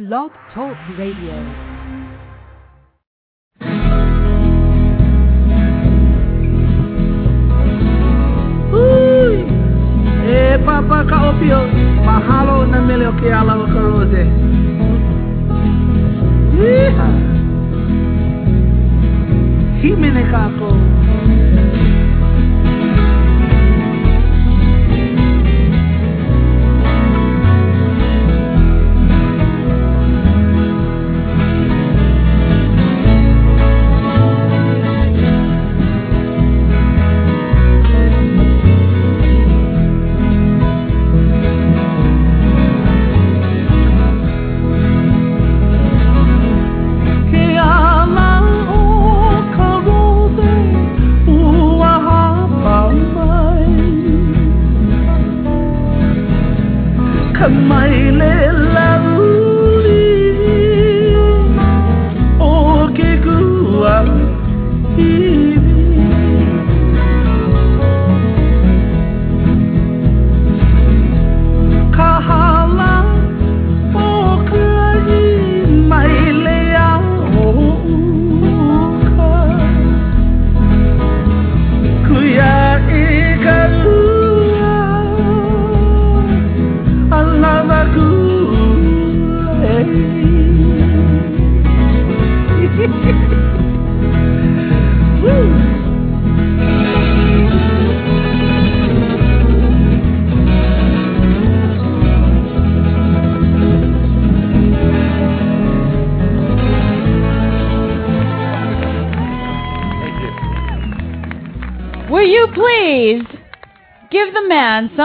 Blog Talk Radio. Eh, Papa Kaopio, mahalo na milyo kaya lang ka rose. Yeehaw! Himene ka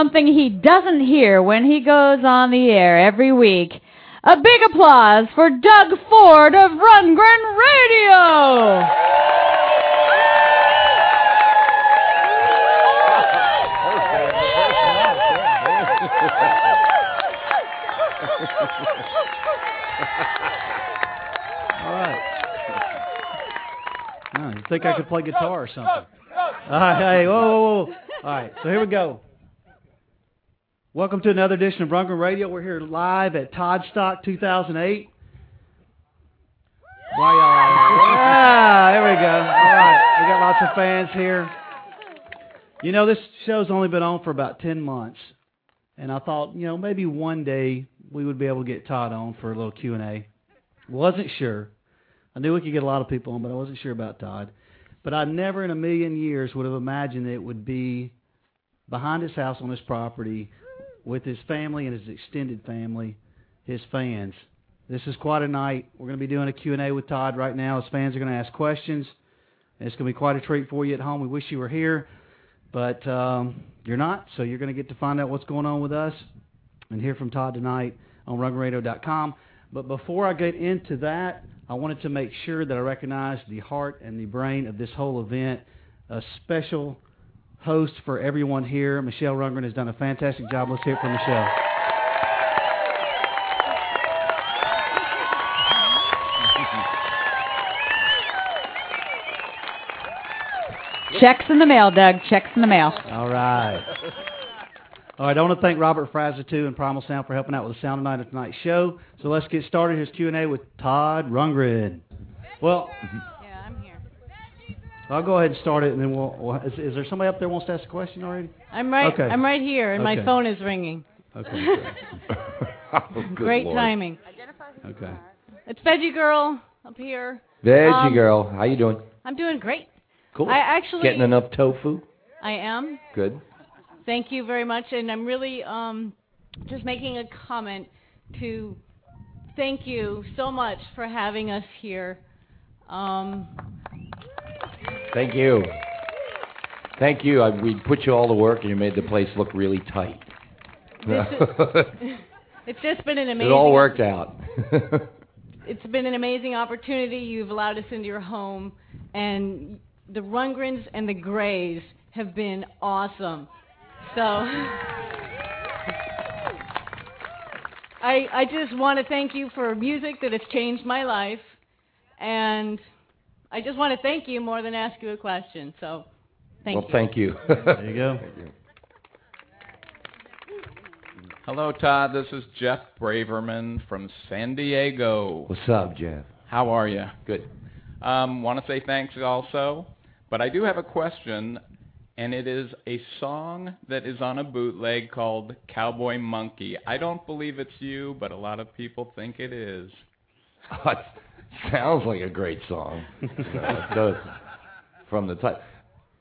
something he doesn't hear when he goes on the air every week? A big applause for Doug Ford of Rundgren Radio! All right. Oh, you think I could play guitar or something? All right, uh, hey, whoa, whoa, whoa. All right, so here we go. Welcome to another edition of Rundgren Radio. We're here live at Toddstock 2008. Why y'all? Yeah, there we go. All right, we got lots of fans here. You know, this show's only been on for about 10 months, and I thought, you know, maybe one day we would be able to get Todd on for a little Q&A. Wasn't sure. I knew we could get a lot of people on, but I wasn't sure about Todd. But I never in a million years would have imagined it would be behind his house on his property with his family and his extended family, his fans. This is quite a night. We're going to be doing a Q&A with Todd right now. His fans are going to ask questions. It's going to be quite a treat for you at home. We wish you were here, but um, you're not, so you're going to get to find out what's going on with us and hear from Todd tonight on RundgrenRadio.com. But before I get into that, I wanted to make sure that I recognize the heart and the brain of this whole event. A special host for everyone here. Michelle Rundgren has done a fantastic job. Let's hear it from Michelle. Checks in the mail, Doug. Checks in the mail. All right. All right, I want to thank Robert Frazitu and Primal Sound for helping out with the sound tonight of tonight's show. So let's get started. Here's Q&A with Todd Rundgren. Well, Yeah, I'm here. I'll go ahead and start it, and then we'll. we'll is, is there somebody up there who wants to ask a question already? I'm right. Okay. I'm right here, and Okay. my phone is ringing. Okay. Oh, Great Lord. timing. Okay. It's Veggie Girl up here. Veggie Um, girl, how you doing? I'm doing great. Cool. I actually, Getting enough tofu? I am. Good. Thank you very much, and I'm really um, just making a comment to thank you so much for having us here. Um, Thank you. Thank you. I, we put you all to work, and you made the place look really tight. It's just been an amazing. it all worked out. It's been an amazing opportunity. You've allowed us into your home, and the Rundgrens and the Grays have been awesome. So I I just want to thank you for music that has changed my life, and I just want to thank you more than ask you a question. So thank well, you. Well, thank you. There you go. Hello, Todd. This is Jeff Braverman from San Diego. What's up, Jeff? How are you? Good. Um, Want to say thanks also, but I do have a question, and it is a song that is on a bootleg called Cowboy Monkey. I don't believe it's you, but a lot of people think it is. Sounds like a great song. No, it does. From the type,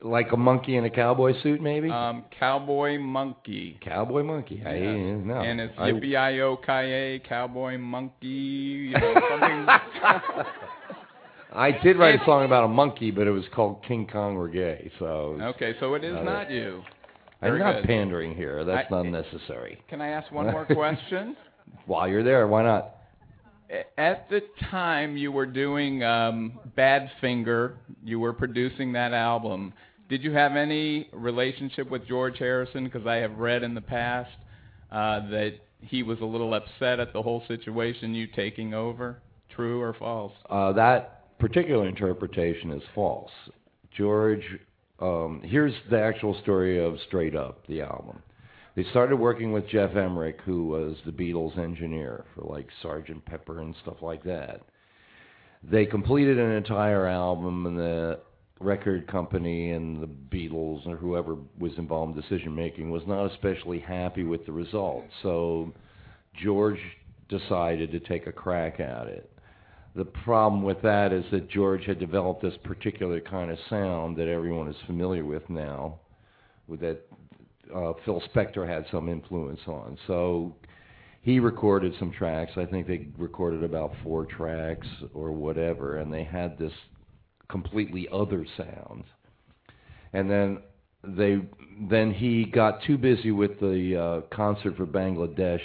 like a monkey in a cowboy suit, maybe. Um, Cowboy Monkey. cowboy monkey. I Yeah. no. And it's yippee i o ki a cowboy monkey. You know, something. I did write a song about a monkey, but it was called King Kong Reggae. So okay, so it is Not not you. I'm not good. pandering here. That's I- not necessary. Can I ask one more question? While you're there, why not? At the time you were doing um, Badfinger, you were producing that album. Did you have any relationship with George Harrison? Because I have read in the past uh, that he was a little upset at the whole situation, you taking over. True or false? Uh, that particular interpretation is false. George, um, here's the actual story of Straight Up, the album. They started working with Geoff Emerick, who was the Beatles engineer for like Sgt. Pepper and stuff like that. They completed an entire album, and the record company and the Beatles or whoever was involved in decision making was not especially happy with the result. So George decided to take a crack at it. The problem with that is that George had developed this particular kind of sound that everyone is familiar with now, with that uh, Phil Spector had some influence on. So he recorded some tracks. I think they recorded about four tracks or whatever, and they had this completely other sound. And then they then he got too busy with the uh, concert for Bangladesh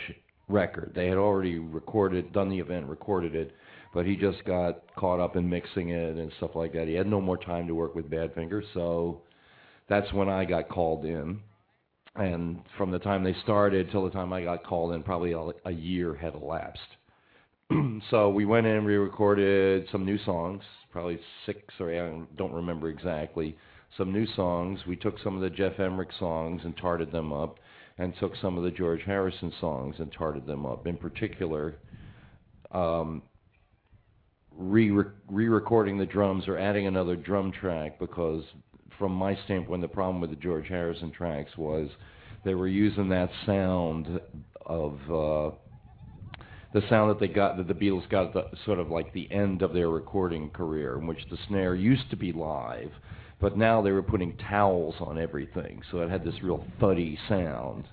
record. They had already recorded, done the event, recorded it, but he just got caught up in mixing it and stuff like that. He had no more time to work with Badfinger, so that's when I got called in. And from the time they started till the time I got called in, probably a, a year had elapsed. so we went in, and we recorded some new songs, probably six or eight, I don't remember exactly. Some new songs. We took some of the Geoff Emerick songs and tarted them up, and took some of the George Harrison songs and tarted them up. In particular, um, re re-recording the drums or adding another drum track because from my standpoint the problem with the George Harrison tracks was they were using that sound of uh the sound that they got that the Beatles got the, sort of like the end of their recording career in which the snare used to be live but now they were putting towels on everything so it had this real thuddy sound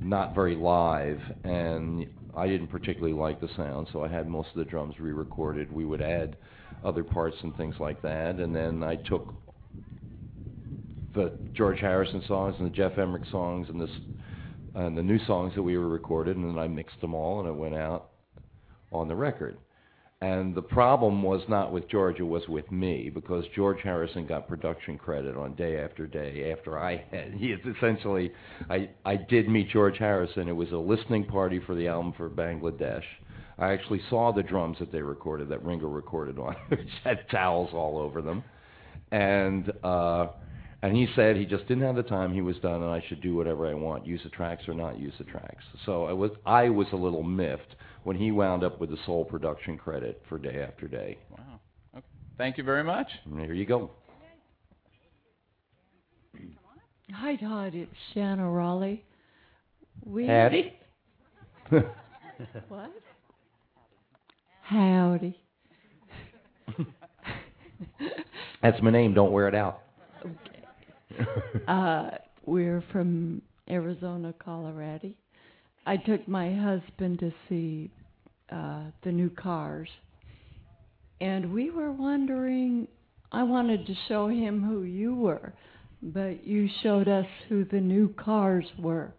not very live and I didn't particularly like the sound, so I had most of the drums re-recorded. We would add other parts and things like that, and then I took the George Harrison songs and the Geoff Emerick songs and this and the new songs that we were recorded, and then I mixed them all and it went out on the record. And the problem was not with George, it was with me, because George Harrison got production credit on day after day after I had. He essentially, I, I did meet George Harrison. It was a listening party for the album for Bangladesh. I actually saw the drums that they recorded, that Ringo recorded on, which had towels all over them. And, uh, and he said he just didn't have the time. He was done, and I should do whatever I want, use the tracks or not use the tracks. So I was, I was a little miffed when he wound up with the sole production credit for Day After Day. Wow. Okay. Thank you very much. And there you go. Hi, Todd. It's Shanna Raleigh. We Hattie? what? Howdy. That's my name. Don't wear it out. Uh, we're from Arizona, Colorado. I took my husband to see uh, the new cars, and we were wondering. I wanted to show him who you were, but you showed us who the new cars were.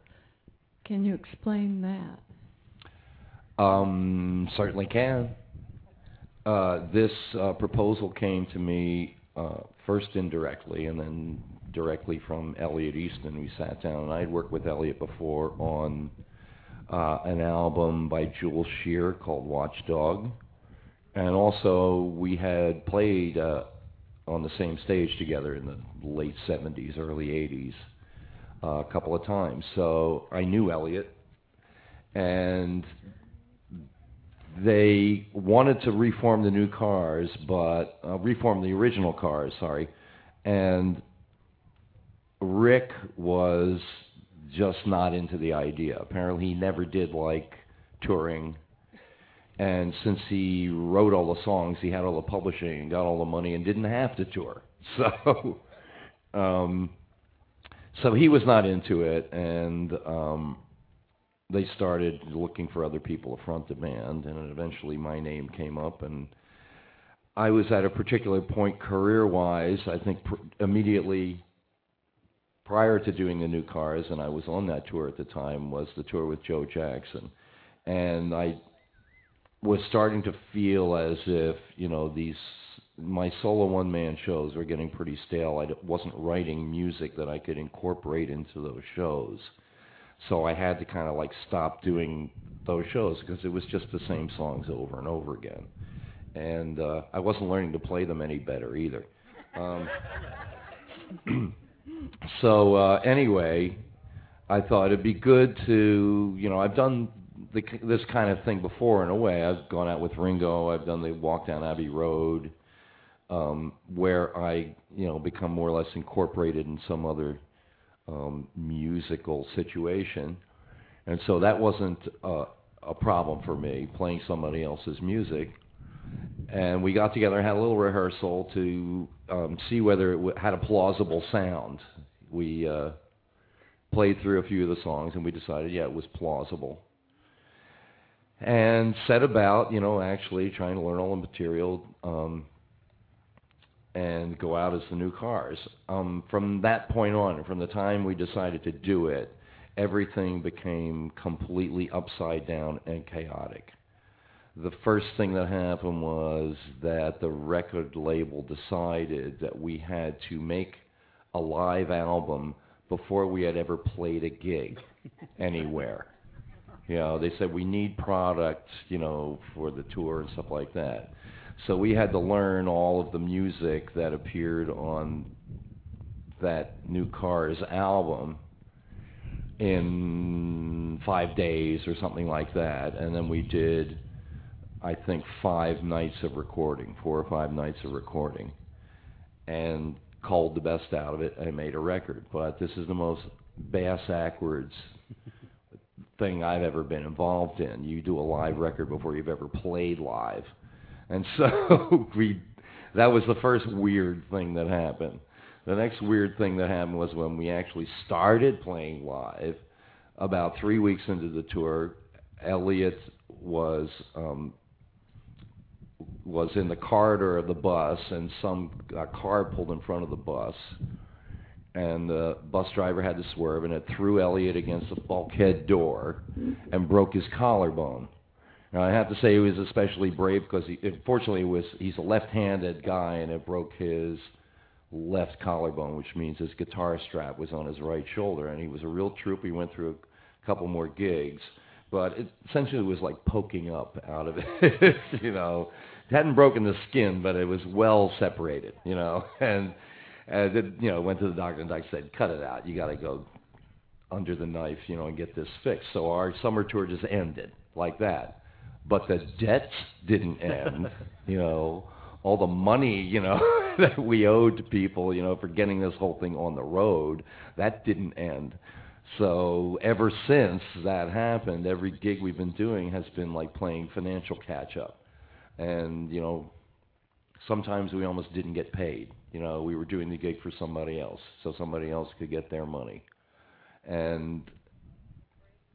Can you explain that? Um, certainly can. Uh, this uh, proposal came to me uh, first indirectly and then directly from Elliot Easton. We sat down, and I had worked with Elliot before on uh, an album by Jules Shear called Watchdog. And also, we had played uh, on the same stage together in the late 70s, early 80s, uh, a couple of times. So I knew Elliot. and they wanted to reform the new cars, but uh, reform the original cars. Sorry, and Rick was just not into the idea. Apparently, he never did like touring. And since he wrote all the songs, he had all the publishing and got all the money and didn't have to tour. So, um, so he was not into it, and um, they started looking for other people to front the band, and eventually my name came up, and I was at a particular point career-wise. I think pr- immediately prior to doing the new cars, and I was on that tour at the time, was the tour with Joe Jackson, and I was starting to feel as if you know these my solo one man shows were getting pretty stale. I wasn't writing music that I could incorporate into those shows. So I had to kind of like stop doing those shows because it was just the same songs over and over again. And uh, I wasn't learning to play them any better either. Um, so uh, anyway, I thought it'd be good to, you know, I've done the, this kind of thing before in a way. I've gone out with Ringo. I've done the walk down Abbey Road, um, where I, you know, become more or less incorporated in some other um, musical situation, and so that wasn't uh, a problem for me playing somebody else's music. And we got together and had a little rehearsal to um, see whether it w- had a plausible sound. We uh, played through a few of the songs, and we decided, yeah, it was plausible. And set about, you know, actually trying to learn all the material um, and go out as the new cars. Um, from that point on, from the time we decided to do it, everything became completely upside down and chaotic. The first thing that happened was that the record label decided that we had to make a live album before we had ever played a gig anywhere. You know, they said we need product, you know, for the tour and stuff like that. So we had to learn all of the music that appeared on that new Cars album in five days or something like that. And then we did, I think, five nights of recording, four or five nights of recording, and called the best out of it and made a record. But this is the most bass backwards thing I've ever been involved in. You do a live record before you've ever played live. And so we that was the first weird thing that happened. The next weird thing that happened was when we actually started playing live. About three weeks into the tour, Elliot was um, was in the corridor of the bus, and some a car pulled in front of the bus, and the bus driver had to swerve, and it threw Elliot against the bulkhead door, and broke his collarbone. Now I have to say he was especially brave because he, unfortunately, was he's a left-handed guy, and it broke his left collarbone, which means his guitar strap was on his right shoulder, and he was a real troop. He went through a couple more gigs, but it essentially was like poking up out of it. you know, hadn't broken the skin, but it was well separated. You know, and uh, the, you know went to the doctor, and the doctor said, "Cut it out. You got to go under the knife, you know, and get this fixed." So our summer tour just ended like that but the debts didn't end. you know, all the money, you know, that we owed to people, you know, for getting this whole thing on the road, that didn't end. So ever since that happened, every gig we've been doing has been like playing financial catch up. And, you know, sometimes we almost didn't get paid. You know, we were doing the gig for somebody else, so somebody else could get their money. And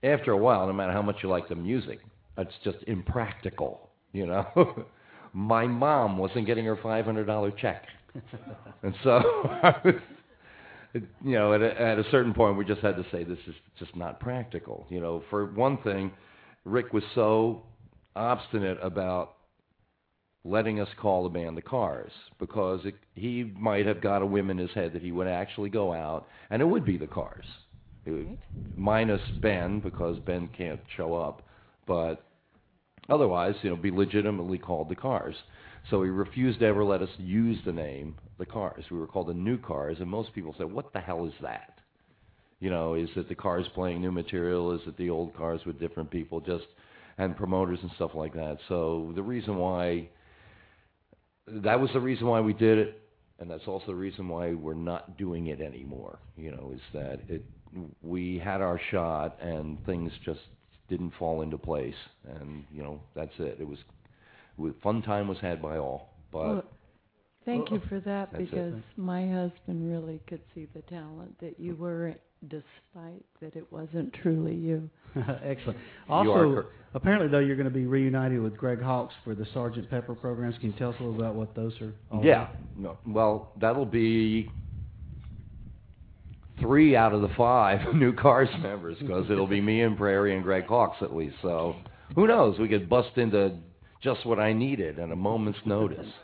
after a while, no matter how much you like the music, it's just impractical, you know. My mom wasn't getting her five hundred dollar check, and so I was, you know, at a, at a certain point, we just had to say this is just not practical. You know, for one thing, Rick was so obstinate about letting us call the band the Cars because it, he might have got a whim in his head that he would actually go out and it would be the Cars, would, minus Ben because Ben can't show up, but otherwise, you know, be legitimately called the Cars. So he refused to ever let us use the name the Cars. We were called the New Cars, and most people said, "What the hell is that?" You know, is it the cars playing new material? Is it the old cars with different people? Just and promoters and stuff like that. So the reason why that was the reason why we did it, and that's also the reason why we're not doing it anymore. You know, is that it we had our shot and things just didn't fall into place, and you know that's it. It was, fun time was had by all, but. Well, thank you for that That's it. because my husband really could see the talent that you were, despite that it wasn't truly you. Excellent. Also, cor- apparently though, you're going to be reunited with Greg Hawkes for the Sergeant Pepper programs. Can you tell us a little about what those are? all Yeah. about? No. Well, that'll be three out of the five new Cars members because it'll be me and Prairie and Greg Hawkes at least. So who knows? We could bust into just what I needed at a moment's notice.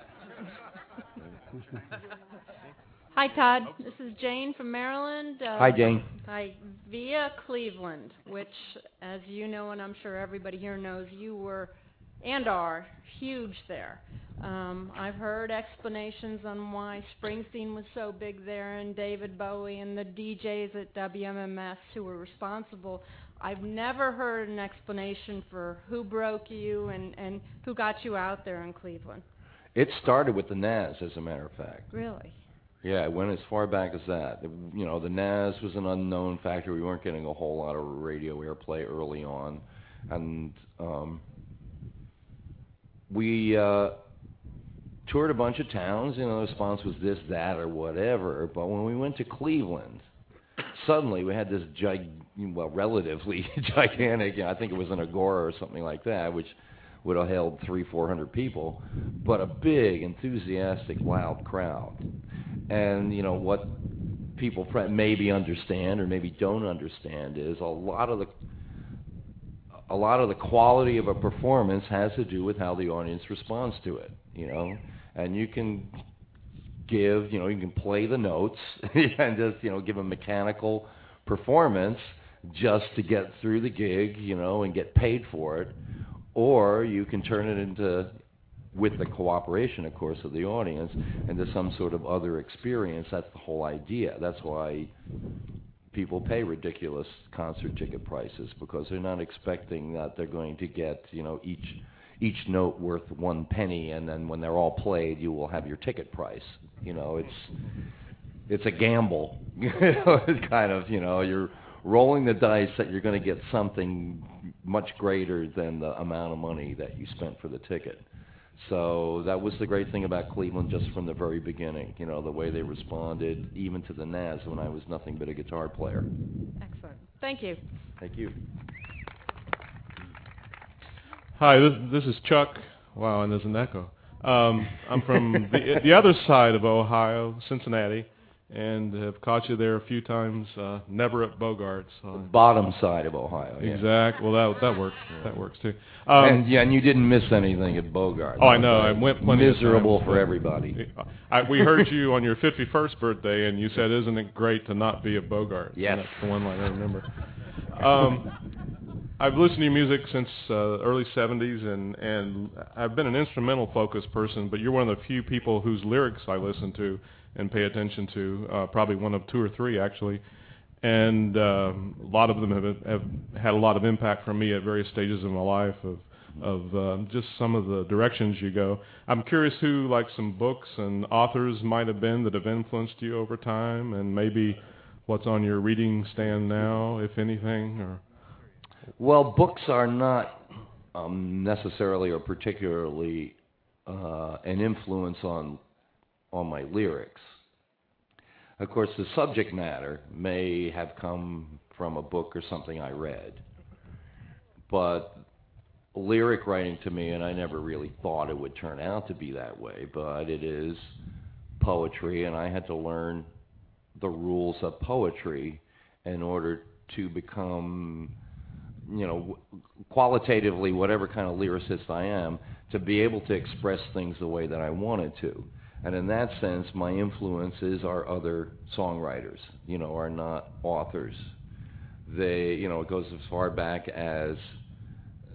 Hi, Todd. This is Jane from Maryland. Uh, Hi, Jane. Hi, via Cleveland, which, as you know, and I'm sure everybody here knows, you were and are huge there. Um, I've heard explanations on why Springsteen was so big there, and David Bowie, and the DJs at WMMS who were responsible. I've never heard an explanation for who broke you and, and who got you out there in Cleveland. It started with the Nazz, as a matter of fact. Really? Yeah, it went as far back as that. You know, the Nazz was an unknown factor. We weren't getting a whole lot of radio airplay early on, and um, we uh, toured a bunch of towns. You know, the response was this, that, or whatever. But when we went to Cleveland, suddenly we had this gig, well, relatively gigantic. You know, I think it was an agora or something like that, which would have held three, four hundred people, but a big, enthusiastic, loud crowd. And you know what people maybe understand or maybe don't understand is a lot of the a lot of the quality of a performance has to do with how the audience responds to it. You know, and you can give, you know, you can play the notes and just, you know, give a mechanical performance just to get through the gig, you know, and get paid for it, or you can turn it into with the cooperation, of course, of the audience, into some sort of other experience. That's the whole idea. That's why people pay ridiculous concert ticket prices because they're not expecting that they're going to get, you know, each each note worth one penny, and then when they're all played, you will have your ticket price. You know, it's it's a gamble. it's kind of, you know, you're rolling the dice that you're going to get something much greater than the amount of money that you spent for the ticket. So that was the great thing about Cleveland just from the very beginning. You know, the way they responded, even to the Nazz when I was nothing but a guitar player. Excellent. Thank you. Thank you. Hi, this, this is Chuck. Wow, and there's an echo. Um, I'm from the, the other side of Ohio, Cincinnati, and have caught you there a few times. Uh, never at Bogart's. The Uh, bottom side of Ohio. Yeah. exact. Well, that that works. That works too. Um, and yeah, and you didn't miss anything at Bogart. Oh, I know. I went plenty of Miserable for everybody. I, we heard you on your 51st birthday, and you said, "Isn't it great to not be a Bogart?" Yes. And that's the one line I remember. Um, I've listened to your music since uh, early 70s, and and I've been an instrumental focused person. But you're one of the few people whose lyrics I listen to and pay attention to. Uh, probably one of two or three actually. And um, a lot of them have, have had a lot of impact for me at various stages of my life of of um, just some of the directions you go. I'm curious who, like some books and authors, might have been that have influenced you over time, and maybe what's on your reading stand now, if anything. Or Well, books are not um, necessarily or particularly uh, an influence on on my lyrics. Of course, the subject matter may have come from a book or something I read, but lyric writing to me, and I never really thought it would turn out to be that way, but it is poetry, and I had to learn the rules of poetry in order to become you know, qualitatively, whatever kind of lyricist I am, to be able to express things the way that I wanted to. And in that sense, my influences are other songwriters, you know, are not authors. They, you know, it goes as far back as,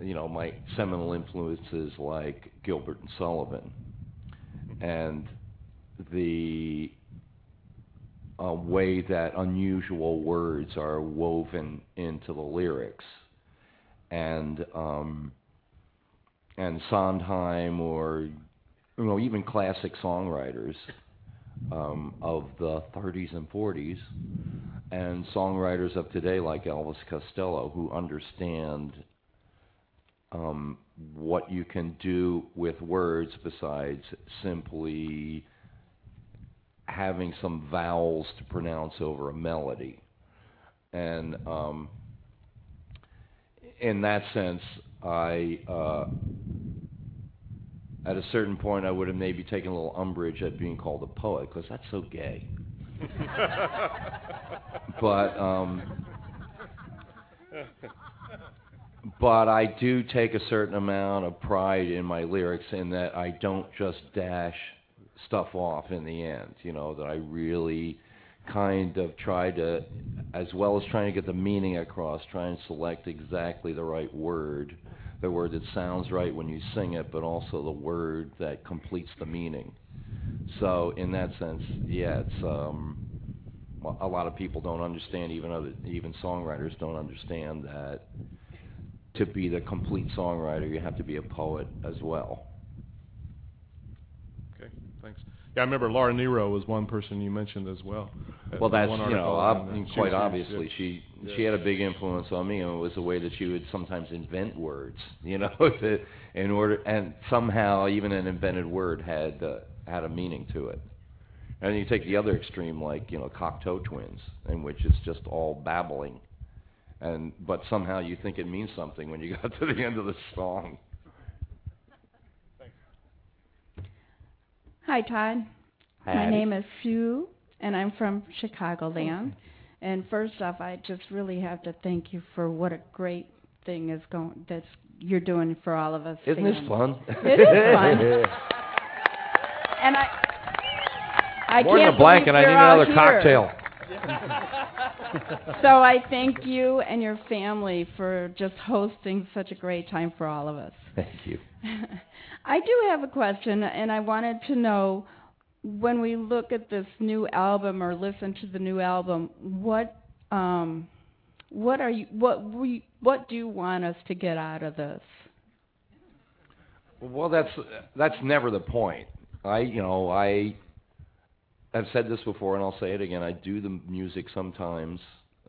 you know, my seminal influences like Gilbert and Sullivan. And the a way that unusual words are woven into the lyrics, and um, and Sondheim or you know even classic songwriters um, of the 30s and 40s, and songwriters of today like Elvis Costello who understand um, what you can do with words besides simply having some vowels to pronounce over a melody. And um, in that sense, I, uh, at a certain point, I would have maybe taken a little umbrage at being called a poet because that's so gay. but um, but I do take a certain amount of pride in my lyrics in that I don't just dash stuff off in the end. You know that I really kind of try to, as well as trying to get the meaning across, try and select exactly the right word, the word that sounds right when you sing it, but also the word that completes the meaning. So in that sense, yeah, it's um, a lot of people don't understand. Even other, even songwriters don't understand that to be the complete songwriter, you have to be a poet as well. Okay, thanks. Yeah, I remember Laura Nyro was one person you mentioned as well. Well, that's you know, ob- quite obviously yeah. she Yeah. she had a big influence on me, and it was the way that she would sometimes invent words, you know, to, in order, and somehow even an invented word had uh, had a meaning to it. And you take the other extreme, like you know, Cocteau Twins, in which it's just all babbling, and but somehow you think it means something when you got to the end of the song. Hi, Todd. Hi. My name is Sue, and I'm from Chicagoland. And first off, I just really have to thank you for what a great thing is going that's you're doing for all of us. Isn't this fun? It is fun. And I, I More than can't a blanket, believe I need another here. cocktail. so I thank you and your family for just hosting such a great time for all of us. Thank you. I do have a question, and I wanted to know when we look at this new album or listen to the new album, what um, what are you what we what do you want us to get out of this? Well, that's that's never the point. I, you know, I have said this before, and I'll say it again. I do the music sometimes,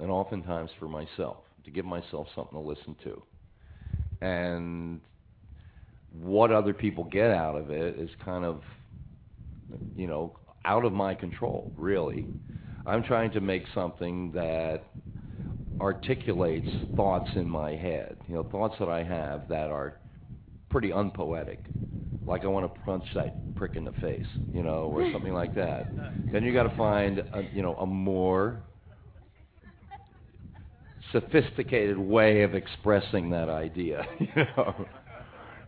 and oftentimes for myself, to give myself something to listen to. And what other people get out of it is kind of, you know, out of my control. Really, I'm trying to make something that articulates thoughts in my head. You know, thoughts that I have that are pretty unpoetic. Like I want to punch that prick in the face, you know, or something like that. Then you got to find, a, you know, a more sophisticated way of expressing that idea, you know.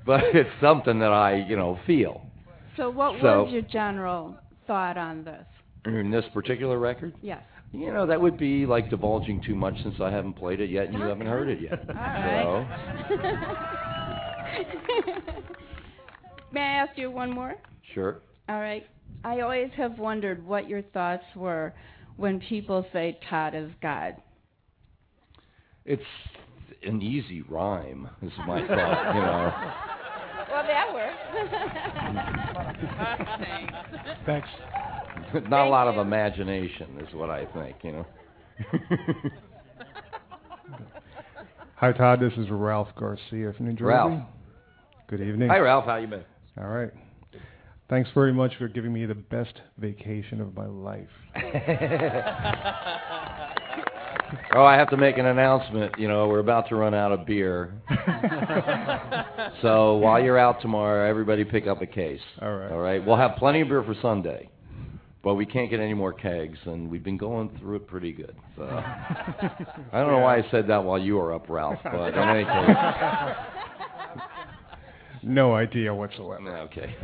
But it's something that I, you know, feel. So what So- was your general thought on this? In this particular record, Yes. you know, that would be like divulging too much since I haven't played it yet and you haven't heard it yet. All right. May I ask you one more? Sure. All right. I always have wondered what your thoughts were when people say Todd is God. It's an easy rhyme, is my thought, you know. Well, that works. Thanks. Not a lot of imagination is what I think, you know. Hi, Todd. This is Ralph Garcia from New Jersey. Ralph. Good evening. Hi, Ralph. How you been? All right. Thanks very much for giving me the best vacation of my life. Oh, I have to make an announcement. You know, we're about to run out of beer. So while you're out tomorrow, everybody pick up a case. All right. All right. We'll have plenty of beer for Sunday, but we can't get any more kegs, and we've been going through it pretty good. So I don't know why I said that while you were up, Ralph. But in any case, No idea whatsoever. no, okay.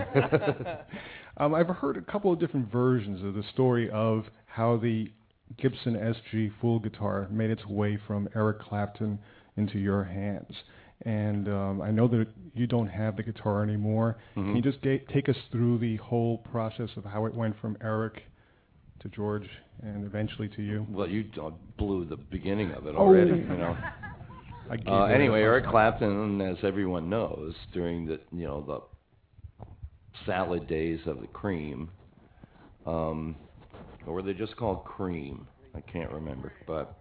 Um, I've heard a couple of different versions of the story of how the Gibson SG Fool guitar made its way from Eric Clapton into your hands. And um, I know that you don't have the guitar anymore. Can you Mhm. just ga- take us through the whole process of how it went from Eric to George and eventually to you? Well, you uh, blew the beginning of it Oh. already. You know. Uh, anyway, Eric. Clapton, as everyone knows, during the you know the salad days of the Cream, um, or were they just called Cream? I can't remember. But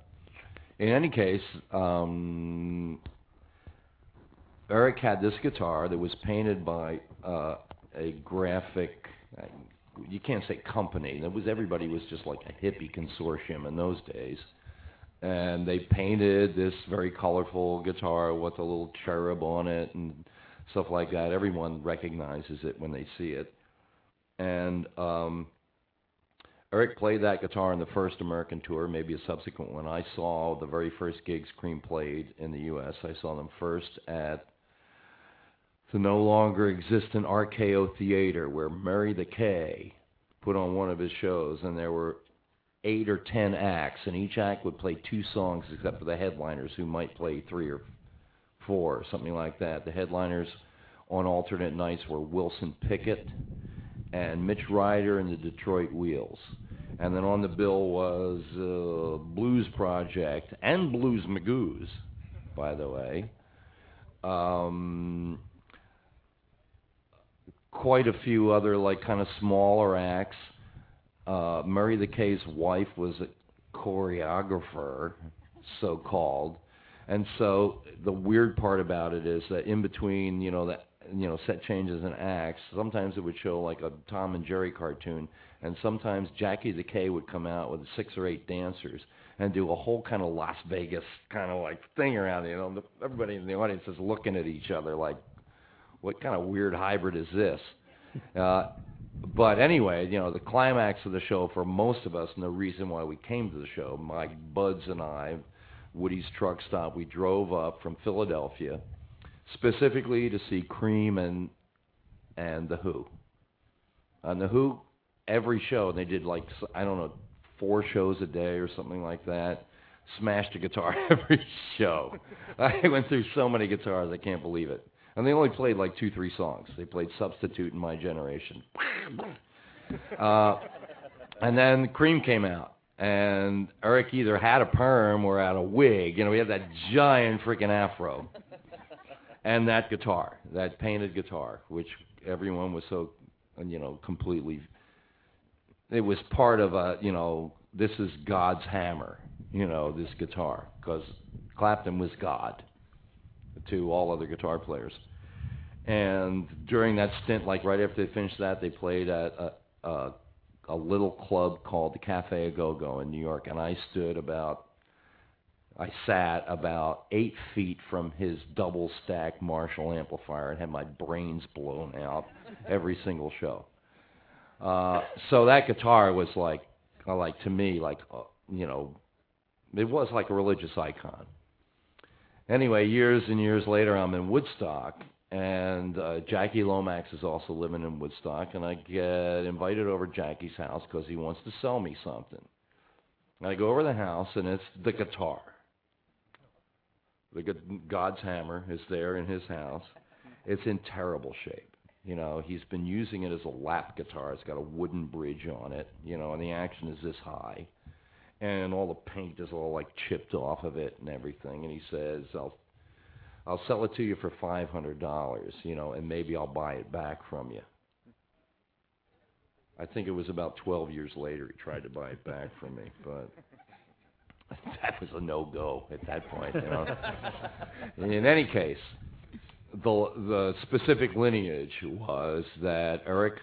in any case, um, Eric had this guitar that was painted by uh, a graphic. You can't say company. It was everybody was just like a hippie consortium in those days and they painted this very colorful guitar with a little cherub on it and stuff like that. Everyone recognizes it when they see it. And um, Eric played that guitar on the first American tour, maybe a subsequent one. I saw the very first gigs Cream played in the U.S. I saw them first at the no longer existent RKO Theater, where Murray the K put on one of his shows, and there were eight or ten acts, and each act would play two songs except for the headliners, who might play three or four, or something like that. The headliners on alternate nights were Wilson Pickett and Mitch Ryder and the Detroit Wheels. And then on the bill was uh, Blues Project and Blues Magoos, by the way. Um, quite a few other like kind of smaller acts uh, Murray the K's wife was a choreographer, so called, and so the weird part about it is that in between, you know, that you know, set changes and acts, sometimes it would show like a Tom and Jerry cartoon, and sometimes Jackie the K would come out with six or eight dancers and do a whole kind of Las Vegas kind of like thing around. You know, everybody in the audience is looking at each other like, what kind of weird hybrid is this? Uh, but anyway, you know, the climax of the show for most of us, and the reason why we came to the show, Mike Buds and I, Woody's truck stop, we drove up from Philadelphia specifically to see Cream and and the Who. On the Who, every show they did like I don't know four shows a day or something like that. Smashed a guitar every show. I went through so many guitars, I can't believe it. And they only played like two, three songs. They played Substitute in My Generation. Uh, and then Cream came out, and Eric either had a perm or had a wig. You know, he had that giant freaking afro, and that guitar, that painted guitar, which everyone was so, you know, completely. It was part of a, you know, this is God's hammer. You know, this guitar, because Clapton was God to all other guitar players. And during that stint, like right after they finished that, they played at a, a, a little club called the Cafe A Go Go in New York, and I stood about, I sat about eight feet from his double stack Marshall amplifier and had my brains blown out every single show. Uh, so that guitar was like, like to me, like uh, you know, it was like a religious icon anyway, years and years later, I'm in Woodstock, and uh, Jackie Lomax is also living in Woodstock, and I get invited over to Jackie's house because he wants to sell me something. And I go over to the house, and it's the guitar. The God's hammer is there in his house. It's in terrible shape. You know, he's been using it as a lap guitar. It's got a wooden bridge on it, you know, and the action is this high and all the paint is all like chipped off of it and everything. And he says, "I'll, I'll sell it to you for five hundred dollars, you know, and maybe I'll buy it back from you." I think it was about twelve years later he tried to buy it back from me, but that was a no-go at that point. You know. In any case, the the specific lineage was that Eric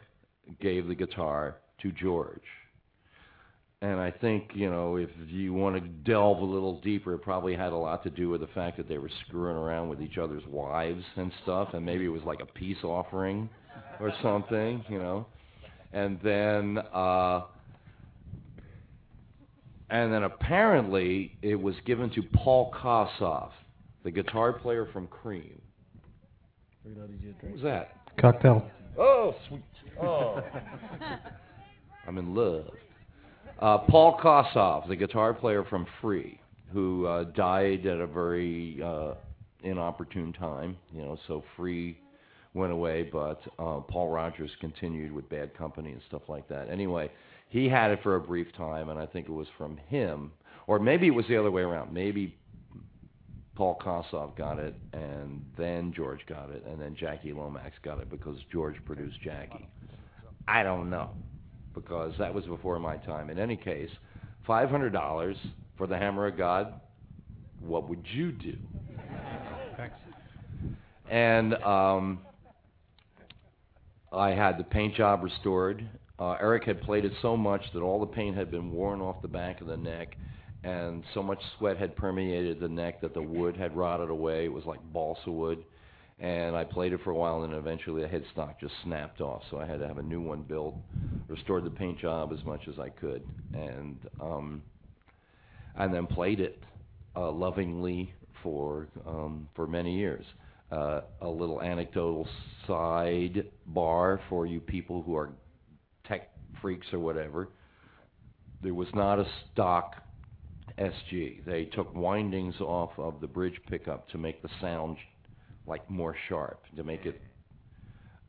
gave the guitar to George. And I think, you know, if you want to delve a little deeper, it probably had a lot to do with the fact that they were screwing around with each other's wives and stuff, and maybe it was like a peace offering or something, you know. And then, uh, and then apparently it was given to Paul Kossoff, the guitar player from Cream. What was that? Cocktail. Oh, sweet. Oh. I'm in love. Uh, Paul Kossoff, the guitar player from Free, who uh, died at a very uh, inopportune time. You know, so Free went away, but uh, Paul Rodgers continued with Bad Company and stuff like that. Anyway, he had it for a brief time, and I think it was from him, or maybe it was the other way around. Maybe Paul Kossoff got it, and then George got it, and then Jackie Lomax got it because George produced Jackie. I don't know because that was before my time. In any case, five hundred dollars for the Hammer of God. What would you do? Thanks. And um, I had the paint job restored. Uh, Eric had played it so much that all the paint had been worn off the back of the neck, and so much sweat had permeated the neck that the wood had rotted away. It was like balsa wood. And I played it for a while, and then eventually the headstock just snapped off. So I had to have a new one built. Restored the paint job as much as I could, and um, and then played it uh, lovingly for um, for many years. Uh, a little anecdotal side bar for you people who are tech freaks or whatever. There was not a stock SG. They took windings off of the bridge pickup to make the sound like more sharp, to make it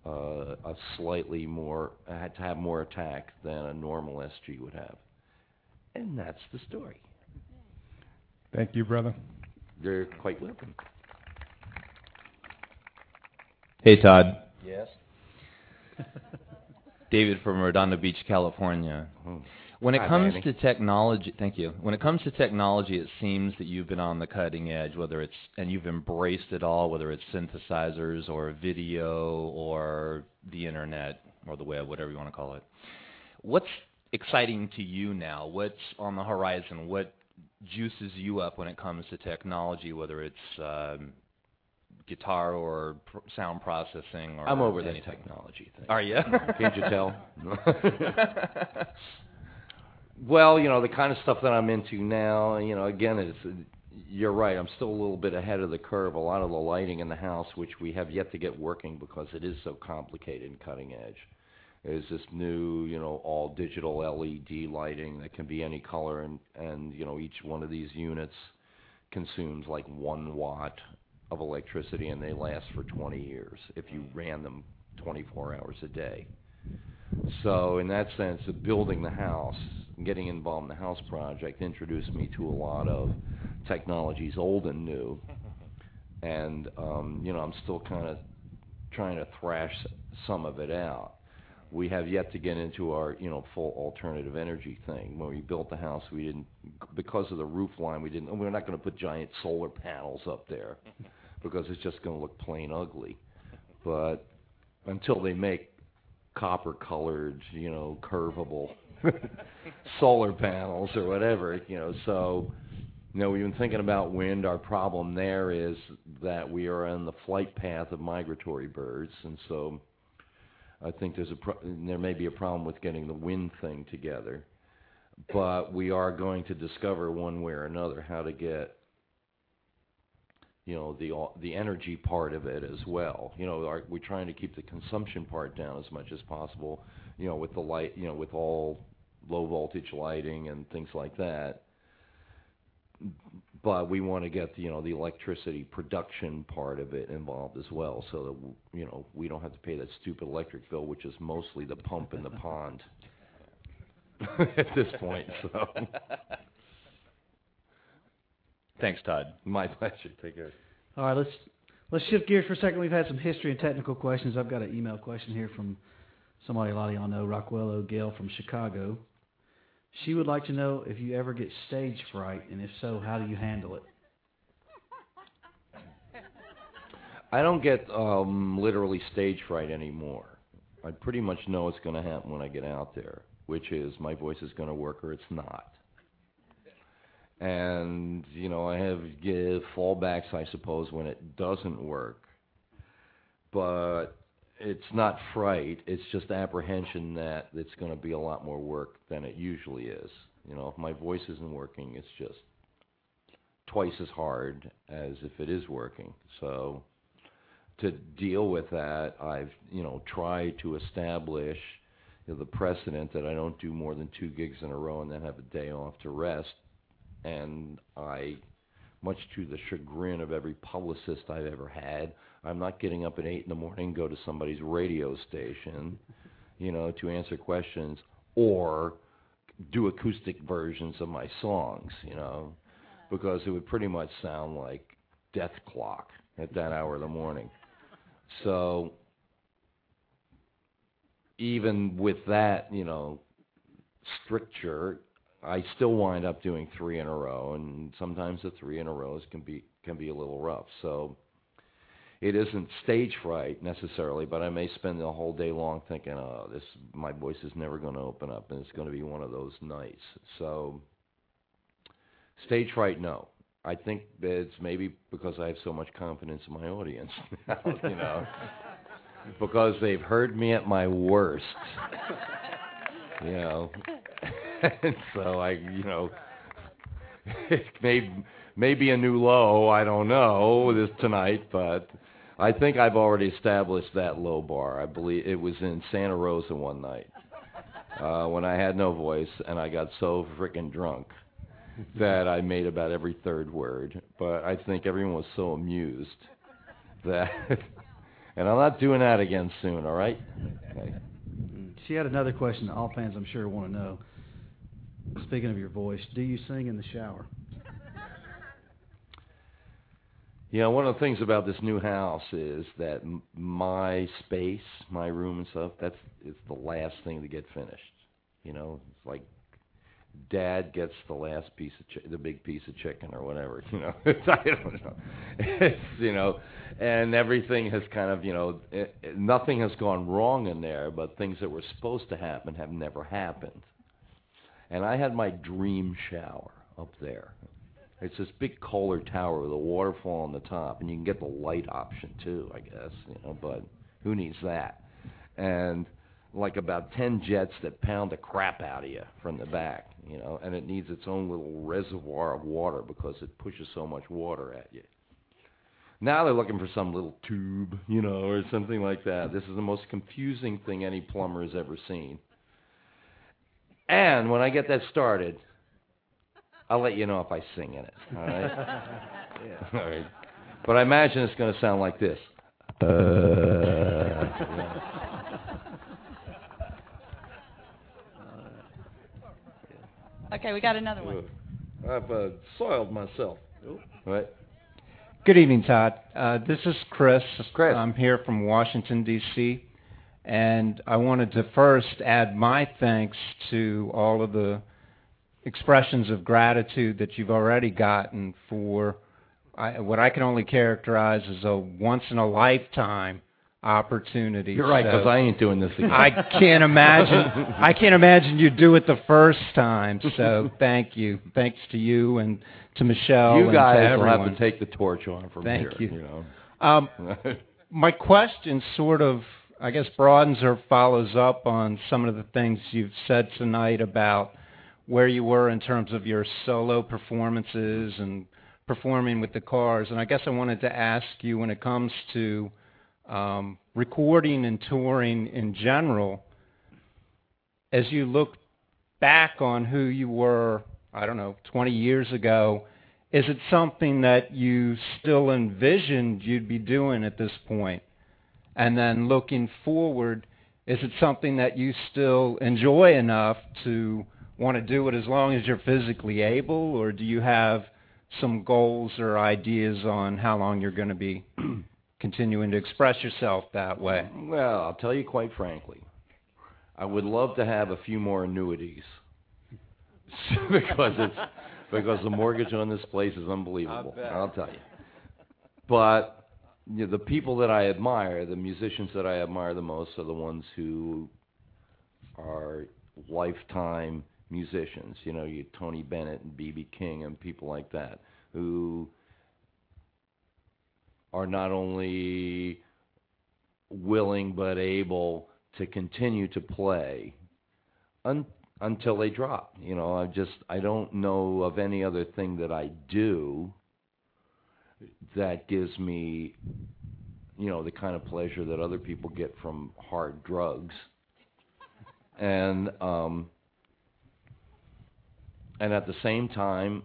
uh, a slightly more had to have more attack than a normal SG would have. And that's the story. Thank you, brother. You're quite welcome. Hey, Todd. Yes. David from Redondo Beach, California. Hmm. When it Hi, comes Danny. to technology, thank you. When it comes to technology, it seems that you've been on the cutting edge, whether it's and you've embraced it all, whether it's synthesizers or video or the internet or the web, whatever you want to call it. What's exciting to you now? What's on the horizon? What juices you up when it comes to technology, whether it's um, guitar or pr- sound processing or I'm over anything? technology thing. Are you? Can't you tell? well, you know, the kind of stuff that I'm into now, you know, again, you're right. I'm still a little bit ahead of the curve. A lot of the lighting in the house, which we have yet to get working because it is so complicated and cutting edge, is this new, you know, all digital LED lighting that can be any color, and and you know, each one of these units consumes like one watt of electricity, and they last for 20 years if you ran them 24 hours a day. So in that sense, of building the house, getting involved in the house project introduced me to a lot of technologies, old and new. And um, you know, I'm still kind of trying to thrash some of it out. We have yet to get into our, you know, full alternative energy thing. When we built the house, we didn't, because of the roof line, we didn't. We're not going to put giant solar panels up there because it's just going to look plain ugly. But until they make copper colored, you know, curvable solar panels or whatever, you know, so you know, we've been thinking about wind. Our problem there is that we are on the flight path of migratory birds, and so I think there's a pro- there may be a problem with getting the wind thing together. But we are going to discover one way or another how to get you know the the energy part of it as well. You know, are, we're trying to keep the consumption part down as much as possible. You know, with the light, you know, with all low voltage lighting and things like that. But we want to get you know the electricity production part of it involved as well, so that you know we don't have to pay that stupid electric bill, which is mostly the pump in the pond at this point. So. Thanks, Todd. My pleasure. Take care. All right, let's let's shift gears for a second. We've had some history and technical questions. I've got an email question here from somebody a lot of y'all know, Rockwell O'Gale from Chicago. She would like to know if you ever get stage fright, and if so, how do you handle it? I don't get um, literally stage fright anymore. I pretty much know what's going to happen when I get out there, which is my voice is going to work or it's not. And you know, I have give fallbacks, I suppose, when it doesn't work. But it's not fright; it's just apprehension that it's going to be a lot more work than it usually is. You know, if my voice isn't working, it's just twice as hard as if it is working. So to deal with that, I've you know tried to establish you know, the precedent that I don't do more than two gigs in a row and then have a day off to rest. And I much to the chagrin of every publicist I've ever had. I'm not getting up at eight in the morning go to somebody's radio station, you know, to answer questions or do acoustic versions of my songs, you know, because it would pretty much sound like death clock at that hour of the morning. So even with that, you know, stricture, I still wind up doing three in a row, and sometimes the three in a rows can be can be a little rough. So it isn't stage fright necessarily, but I may spend the whole day long thinking, "Oh, this my voice is never going to open up, and it's going to be one of those nights." So stage fright, no. I think it's maybe because I have so much confidence in my audience, you know, because they've heard me at my worst, you know, and so I, you know, it may may be a new low. I don't know this tonight, but I think I've already established that low bar. I believe it was in Santa Rosa one night uh, when I had no voice and I got so freaking drunk that I made about every third word. But I think everyone was so amused that, and I'm not doing that again soon. All right? Okay. She had another question that all fans, I'm sure, want to know. Speaking of your voice, do you sing in the shower? Yeah, one of the things about this new house is that my space, my room and stuff, that's it's the last thing to get finished. You know, it's like dad gets the last piece of chi- the big piece of chicken or whatever. You know, I don't know. It's you know, and everything has kind of you know, it, it, nothing has gone wrong in there, but things that were supposed to happen have never happened. And I had my dream shower up there. It's this big Kohler tower with a waterfall on the top, and you can get the light option too, I guess. You know, but who needs that? And like about ten jets that pound the crap out of you from the back, you know, and it needs its own little reservoir of water because it pushes so much water at you. Now they're looking for some little tube, you know, or something like that. This is the most confusing thing any plumber has ever seen. And when I get that started, I'll let you know if I sing in it. All right. Yeah. all right. But I imagine it's going to sound like this. Uh, yeah. Okay, we got another one. I've uh, soiled myself. Right. Good evening, Todd. Uh, this is Chris. Chris. I'm here from Washington, D.C., and I wanted to first add my thanks to all of the expressions of gratitude that you've already gotten for I, what I can only characterize as a once-in-a-lifetime opportunity. You're right, because So- I ain't doing this again. I can't imagine. I can't imagine you do it the first time. So thank you. Thanks to you and to Michelle. you and guys will have to take the torch on from Thank here. you. know. Um, my question sort of, I guess, broadens or follows up on some of the things you've said tonight about where you were in terms of your solo performances and performing with the Cars. And I guess I wanted to ask you when it comes to um, recording and touring in general, as you look back on who you were, I don't know, 20 years ago, is it something that you still envisioned you'd be doing at this point? And then looking forward, is it something that you still enjoy enough to want to do it as long as you're physically able, or do you have some goals or ideas on how long you're going to be continuing to express yourself that way? Well, I'll tell you quite frankly, I would love to have a few more annuities because it's because the mortgage on this place is unbelievable. I'll tell you. But you know, the people that I admire, the musicians that I admire the most, are the ones who are lifetime musicians. You know, you Tony Bennett and B.B. King and people like that who are not only willing but able to continue to play un- until they drop. You know, I just I don't know of any other thing that I do that gives me you know the kind of pleasure that other people get from hard drugs. And um and at the same time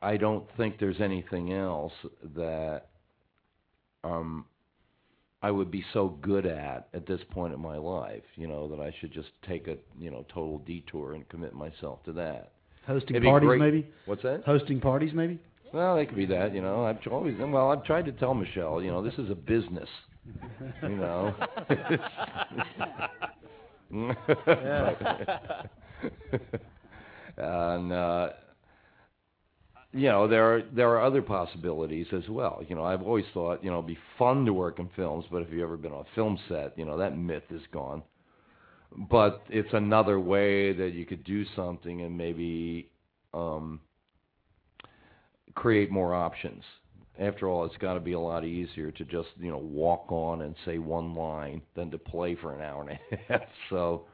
I don't think there's anything else that um I would be so good at at this point in my life, you know, that I should just take a you know total detour and commit myself to that. Hosting It'd parties, great- maybe. What's that? Hosting parties, maybe. Well, it could be that, you know. I've always well, I've tried to tell Michelle, you know, this is a business, you know. and uh, you know, there are there are other possibilities as well. You know, I've always thought, you know, it'd be fun to work in films, but if you've ever been on a film set, you know, that myth is gone. But it's another way that you could do something and maybe um create more options. After all, it's got to be a lot easier to just you know walk on and say one line than to play for an hour and a half. So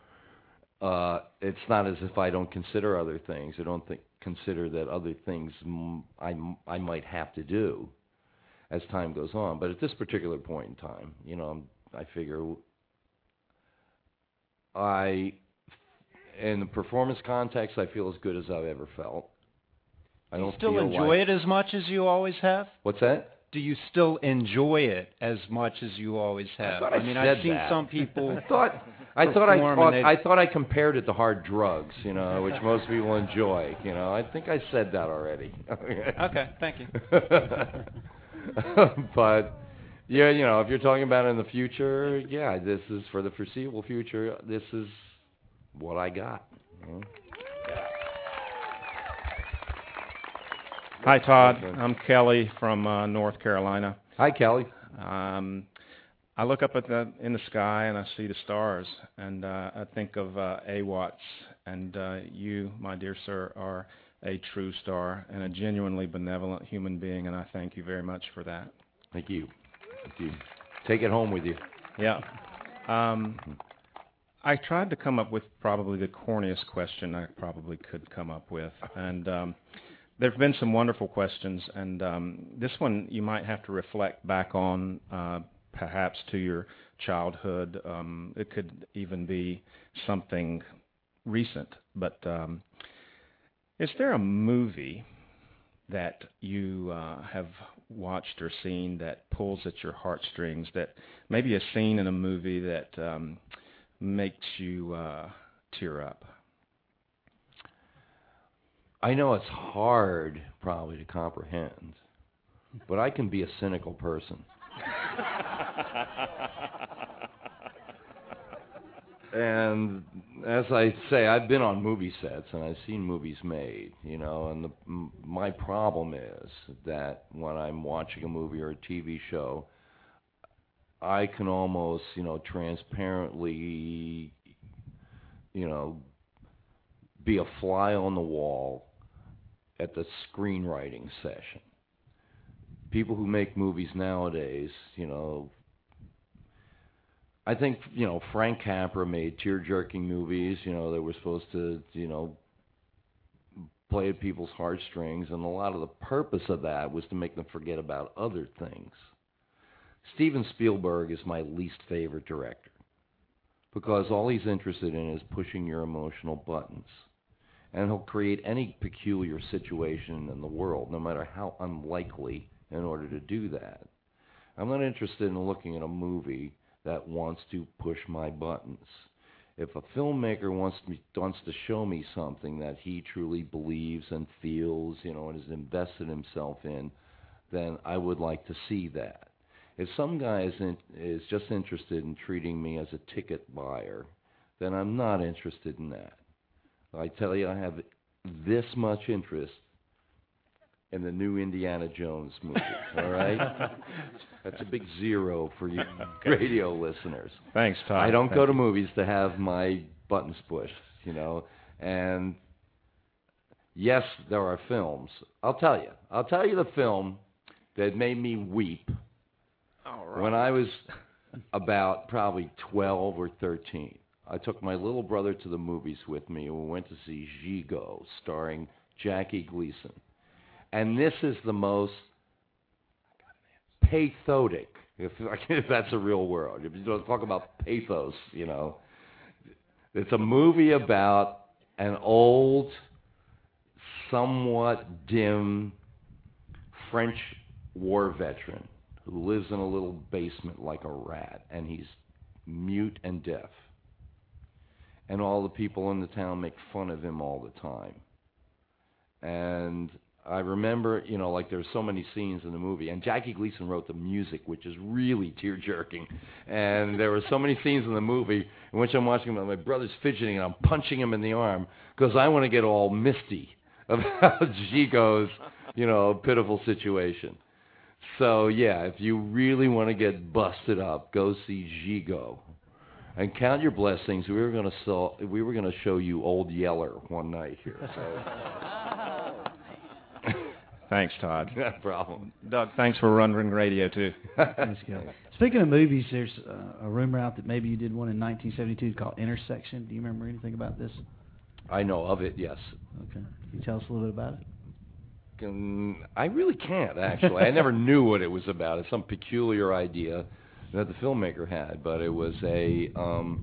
uh, it's not as if I don't consider other things. I don't think consider that other things m- I m- I might have to do as time goes on. But at this particular point in time, you know, I'm, I figure I in the performance context, I feel as good as I've ever felt. I you don't still enjoy like, it as much as you always have? What's that? Do you still enjoy it as much as you always have? thought I mean, said I've seen that. some people. I thought I thought I thought, I thought I compared it to hard drugs, you know, which most people enjoy. You know, I think I said that already. Okay, thank you. but yeah, you know, if you're talking about in the future, yeah, this is for the foreseeable future. This is what I got. you know. Hi, Todd. I'm Kelly from uh, North Carolina. Hi, Kelly. Um, I look up at the in the sky and I see the stars, and uh, I think of uh, Watts, and uh, you, my dear sir, are a true star and a genuinely benevolent human being, and I thank you very much for that. Thank you. Thank you. Take it home with you. Yeah. Um, I tried to come up with probably the corniest question I probably could come up with, and um, there have been some wonderful questions, and um, this one you might have to reflect back on, uh, perhaps to your childhood. Um, it could even be something recent, but um, is there a movie that you uh, have watched or seen that pulls at your heartstrings? That maybe a scene in a movie that um, makes you uh, tear up. I know it's hard probably to comprehend, but I can be a cynical person. and as I say, I've been on movie sets and I've seen movies made, you know, and the, m- my problem is that when I'm watching a movie or a TV show, I can almost, you know, transparently, you know, be a fly on the wall at the screenwriting session. People who make movies nowadays, you know, I think you know Frank Capra made tear-jerking movies. You know that were supposed to you know play at people's heartstrings, and a lot of the purpose of that was to make them forget about other things. Steven Spielberg is my least favorite director because all he's interested in is pushing your emotional buttons. And he'll create any peculiar situation in the world, no matter how unlikely, in order to do that. I'm not interested in looking at a movie that wants to push my buttons. If a filmmaker wants wants to show me something that he truly believes and feels, you know, and has invested himself in, then I would like to see that. If some guy is in, is just interested in treating me as a ticket buyer, then I'm not interested in that. I tell you, I have this much interest in the new Indiana Jones movie. all right, that's a big zero for you radio listeners. Thanks, Tom. I don't Thank go to movies to have my buttons pushed, you know. And yes, there are films. I'll tell you. I'll tell you the film that made me weep when I was about probably 12 or 13. I took my little brother to the movies with me, and we went to see Gigot, starring Jackie Gleason. And this is the most pathotic, if, if that's a real word. If you don't talk about pathos, you know, it's a movie about an old, somewhat dim French war veteran who lives in a little basement like a rat, and he's mute and deaf. And all the people in the town make fun of him all the time. And I remember, you know, like there's so many scenes in the movie, and Jackie Gleason wrote the music, which is really tear jerking. And there were so many scenes in the movie in which I'm watching my brother's fidgeting, and I'm punching him in the arm because I want to get all misty about Gigot's, you know, pitiful situation. So yeah, if you really want to get busted up, go see Gigo. And count your blessings. We were going to sell, we were going to show you Old Yeller one night here. So. Thanks, Todd. No problem. Doug, thanks for Rundgren Radio too. Thanks, Gil. Speaking of movies, there's uh, a rumor out that maybe you did one in 1972 called Intersection. Do you remember anything about this? I know of it, yes. Okay. Can you tell us a little bit about it? Can, I really can't actually. I never knew what it was about. It's some peculiar idea that the filmmaker had, but it was a um,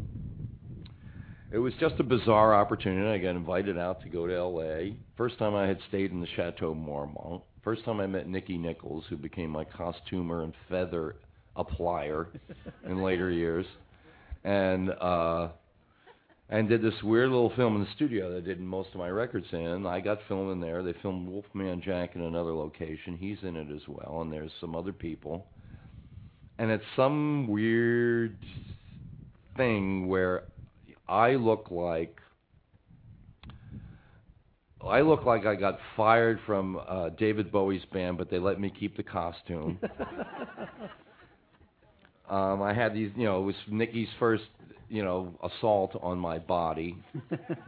it was just a bizarre opportunity. I got invited out to go to L.A. First time I had stayed in the Chateau Marmont. First time I met Nicky Nichols, who became my costumer and feather applier in later years, and uh, and did this weird little film in the studio that I did most of my records in. I got filmed in there. They filmed Wolfman Jack in another location. He's in it as well, and there's some other people. And it's some weird thing where I look like I look like I got fired from uh, David Bowie's band, but they let me keep the costume. um, I had these, you know, it was Nicky's first, you know, assault on my body.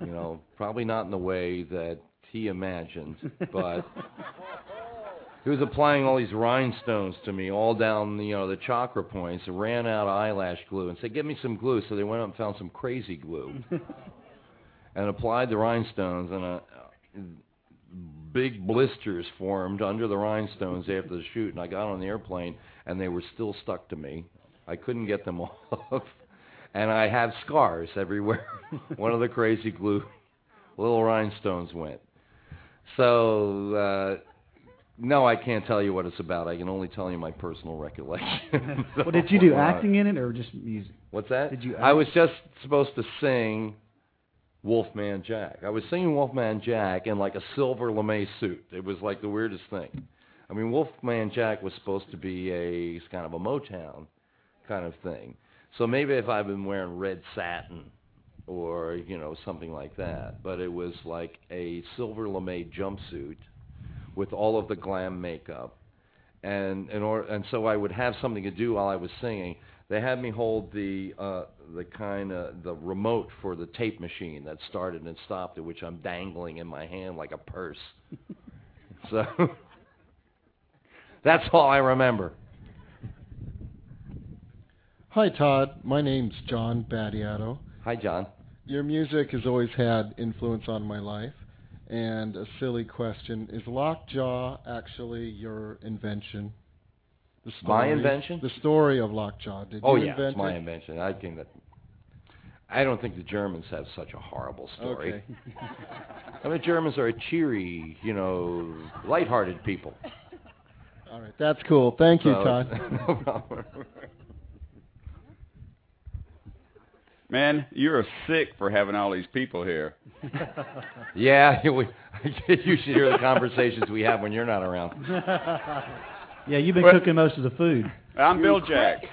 you know, probably not in the way that he imagined, but he was applying all these rhinestones to me all down, you know, the chakra points. And ran out of eyelash glue and said, give me some glue." So they went out and found some crazy glue and applied the rhinestones, and a, big blisters formed under the rhinestones after the shoot. And I got on the airplane, and they were still stuck to me. I couldn't get them off, and I have scars everywhere. One of the crazy glue little rhinestones went. So. Uh, no, I can't tell you what it's about. I can only tell you my personal recollection. well, did you do acting in it or just music? What's that? Did you? Act? I was just supposed to sing Wolfman Jack. I was singing Wolfman Jack in like a silver lame suit. It was like the weirdest thing. I mean, Wolfman Jack was supposed to be a kind of a Motown kind of thing. So maybe if I'd been wearing red satin or you know something like that, but it was like a silver lame jumpsuit with all of the glam makeup, and in order, and so I would have something to do while I was singing. They had me hold the uh, the kind of the remote for the tape machine that started and stopped it, which I'm dangling in my hand like a purse. so that's all I remember. Hi, Todd. My name's John Battiato. Hi, John. Your music has always had influence on my life. And a silly question: Is Lockjaw actually your invention? The story, my invention? The story of Lockjaw. Did oh you yeah, invent it's my it? invention. I think that. I don't think the Germans have such a horrible story. Okay. I mean, Germans are a cheery, you know, light-hearted people. All right, that's cool. Thank you, So, Todd. no problem. Man, you're sick for having all these people here. yeah, we, you should hear the conversations we have when you're not around. yeah, you've been Well- cooking most of the food. I'm Bill Jack.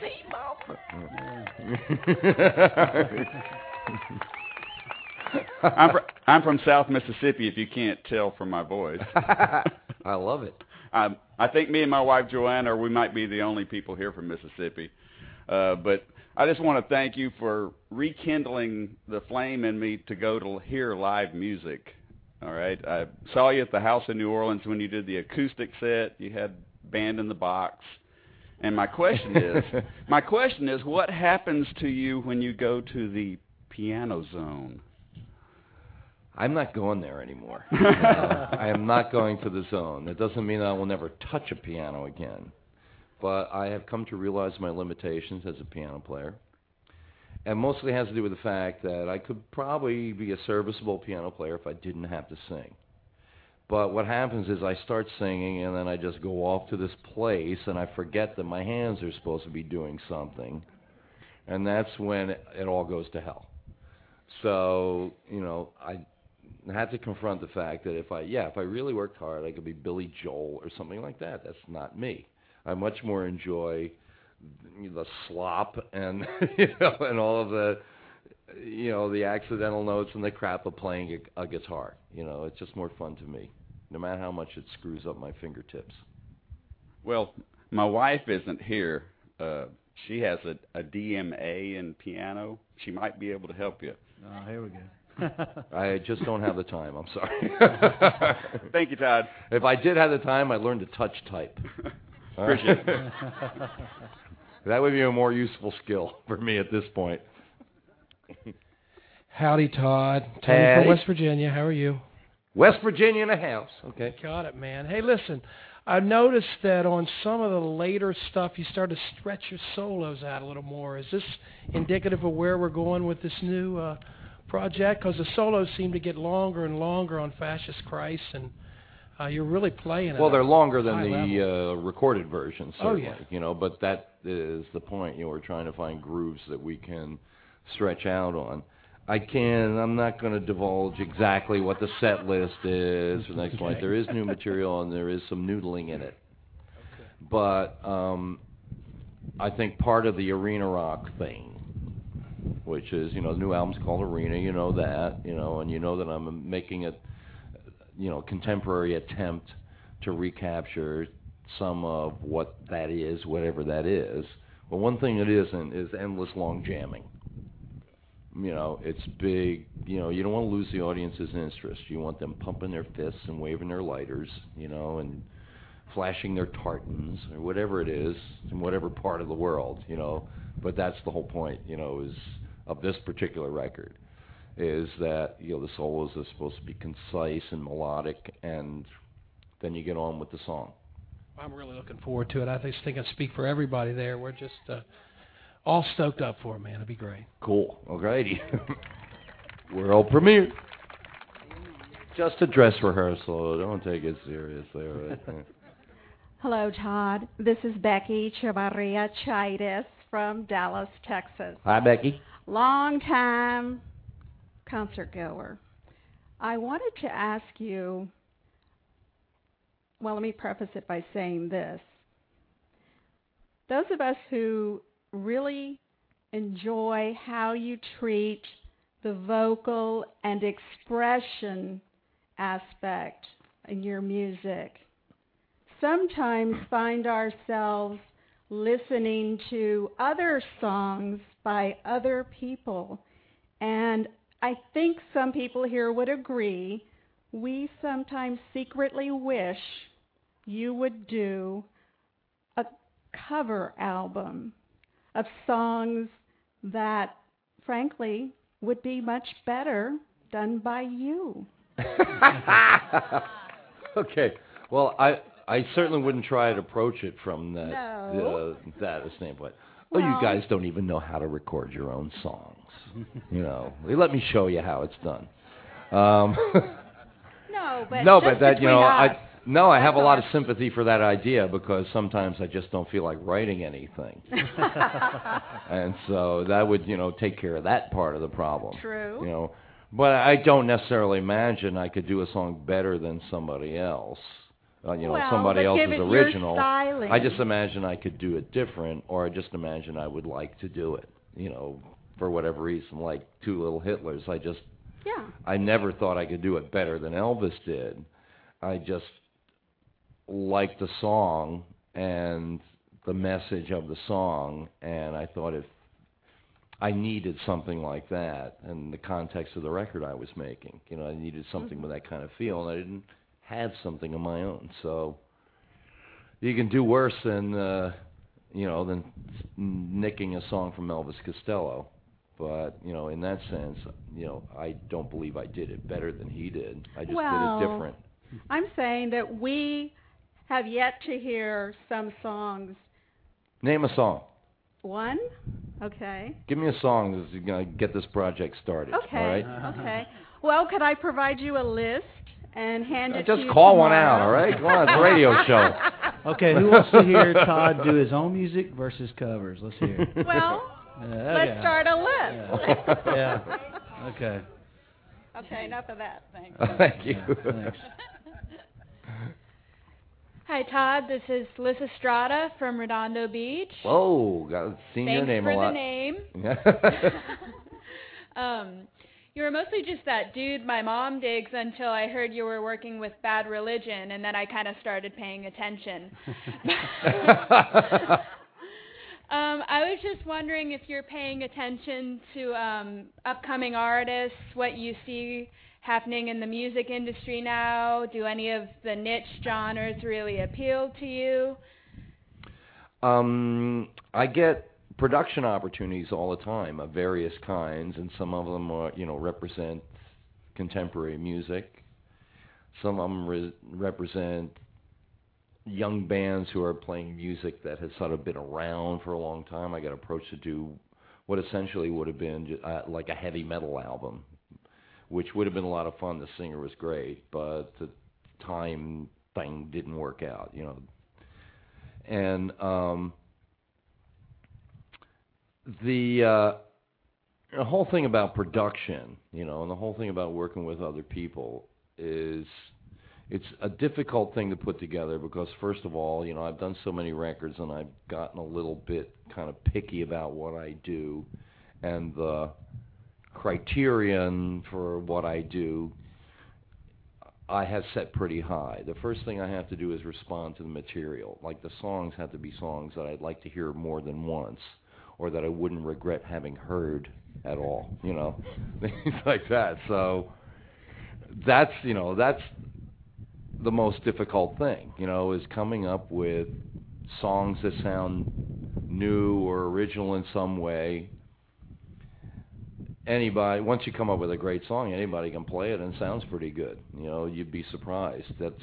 I'm, fr- I'm from South Mississippi. If you can't tell from my voice, I love it. Um, I think me and my wife Joanna, we might be the only people here from Mississippi. Uh, but I just want to thank you for rekindling the flame in me to go to hear live music. All right, I saw you at the house in New Orleans when you did the acoustic set. You had band in the box. And my question is, my question is, what happens to you when you go to the piano zone? I'm not going there anymore. Uh, I am not going to the zone. That doesn't mean I will never touch a piano again. But I have come to realize my limitations as a piano player. And mostly has to do with the fact that I could probably be a serviceable piano player if I didn't have to sing. But what happens is I start singing and then I just go off to this place and I forget that my hands are supposed to be doing something. And that's when it, all goes to hell. So, you know, I had to confront the fact that if I, yeah, if I really worked hard, I could be Billy Joel or something like that. That's not me. I much more enjoy the slop and you know and all of the you know the accidental notes and the crap of playing a, a guitar. You know, it's just more fun to me, no matter how much it screws up my fingertips. Well, my wife isn't here. Uh, she has a, a DMA in piano. She might be able to help you. Oh, here we go. I just don't have the time. I'm sorry. Thank you, Todd. If I did have the time, I'd learn to touch type. Appreciate it. that would be a more useful skill for me at this point. Howdy, Todd. Tony Howdy. from West Virginia. How are you? West Virginia in a house. Okay. Got it, man. Hey, listen. I noticed that on some of the later stuff, you started to stretch your solos out a little more. Is this indicative of where we're going with this new uh, project? Because the solos seem to get longer and longer on Fascist Christ, and uh, you're really playing. Well, they're longer than the uh, recorded version, Oh, certainly. yeah. You know, but that is the point. You know, we're trying to find grooves that we can stretch out on. I can. I'm not going to divulge exactly what the set list is for next month. Okay. There is new material and there is some noodling in it. Okay. But um, I think part of the arena rock thing, which is you know the new album's called Arena. You know that. You know, and you know that I'm making a you know contemporary attempt to recapture some of what that is, whatever that is. But one thing it isn't is endless long jamming. You know, it's big. You know, you don't want to lose the audience's interest. You want them pumping their fists and waving their lighters. You know, and flashing their tartans or whatever it is in whatever part of the world. You know, but that's the whole point. You know, is of this particular record is that you know the solos are supposed to be concise and melodic, and then you get on with the song. I'm really looking forward to it. I just think I speak for everybody there. We're just uh, all stoked up for it, man. It'll be great. Cool. Alrighty. World premiere. Just a dress rehearsal. Don't take it seriously. All right? Hello, Todd. This is Becky Chavarria Chaitis from Dallas, Texas. Hi, Becky. Long time concert goer. I wanted to ask you well, let me preface it by saying this. Those of us who really enjoy how you treat the vocal and expression aspect in your music sometimes find ourselves listening to other songs by other people. And I think some people here would agree. We sometimes secretly wish you would do a cover album of songs that, frankly, would be much better done by you. okay. Well, I I certainly wouldn't try to approach it from that No. uh, that standpoint. Oh, you guys don't even know how to record your own songs. you know, let me show you how it's done. Um, No, but no, but that you know, us. I no, I have a lot of sympathy for that idea because sometimes I just don't feel like writing anything, and so that would you know take care of that part of the problem. True. You know, but I don't necessarily imagine I could do a song better than somebody else. Uh, you know, Well, somebody else's original. I just imagine I could do it different, or I just imagine I would like to do it. You know, for whatever reason, like Two Little Hitlers. I just Yeah. I never thought I could do it better than Elvis did. I just liked the song and the message of the song, and I thought if I needed something like that in the context of the record I was making, you know, I needed something with that kind of feel, and I didn't have something of my own. So you can do worse than uh, you know than nicking a song from Elvis Costello. But you know, in that sense, you know, I don't believe I did it better than he did. I just well, did it different. I'm saying that we have yet to hear some songs. Name a song. One? Okay. Give me a song that's going to get this project started. Okay. All right. Okay. Well, could I provide you a list and hand it to Just you call one tomorrow. out, all right? Come on, it's a radio show. Okay, who wants to hear Todd do his own music versus covers? Let's hear. it. Well, Yeah, let's okay. start a list. Yeah. yeah. Okay. Okay, enough of that. Thanks. Thank you. Yeah, thanks. Hi, Todd. This is Liz Estrada from Redondo Beach. Whoa, got seen your Thanks name for a lot. the name. um, you were mostly just that dude my mom digs until I heard you were working with Bad Religion, and then I kind of started paying attention. Um, I was just wondering if you're paying attention to um, upcoming artists, what you see happening in the music industry now. Do any of the niche genres really appeal to you? Um, I get production opportunities all the time of various kinds, and some of them are, you know, represent contemporary music. Some of them re- represent young bands who are playing music that has sort of been around for a long time. I got approached to do what essentially would have been uh, like a heavy metal album, which would have been a lot of fun. The singer was great, but the time thing didn't work out, you know. And um, the uh, the whole thing about production, you know, and the whole thing about working with other people is it's a difficult thing to put together because first of all, you know, I've done so many records and I've gotten a little bit kind of picky about what I do and the criterion for what I do I have set pretty high. The first thing I have to do is respond to the material. Like the songs have to be songs that I'd like to hear more than once or that I wouldn't regret having heard at all, you know. Things like that. So that's, you know, that's the most difficult thing, you know, is coming up with songs that sound new or original in some way. Anybody, once you come up with a great song, anybody can play it and it sounds pretty good. You know, you'd be surprised. That's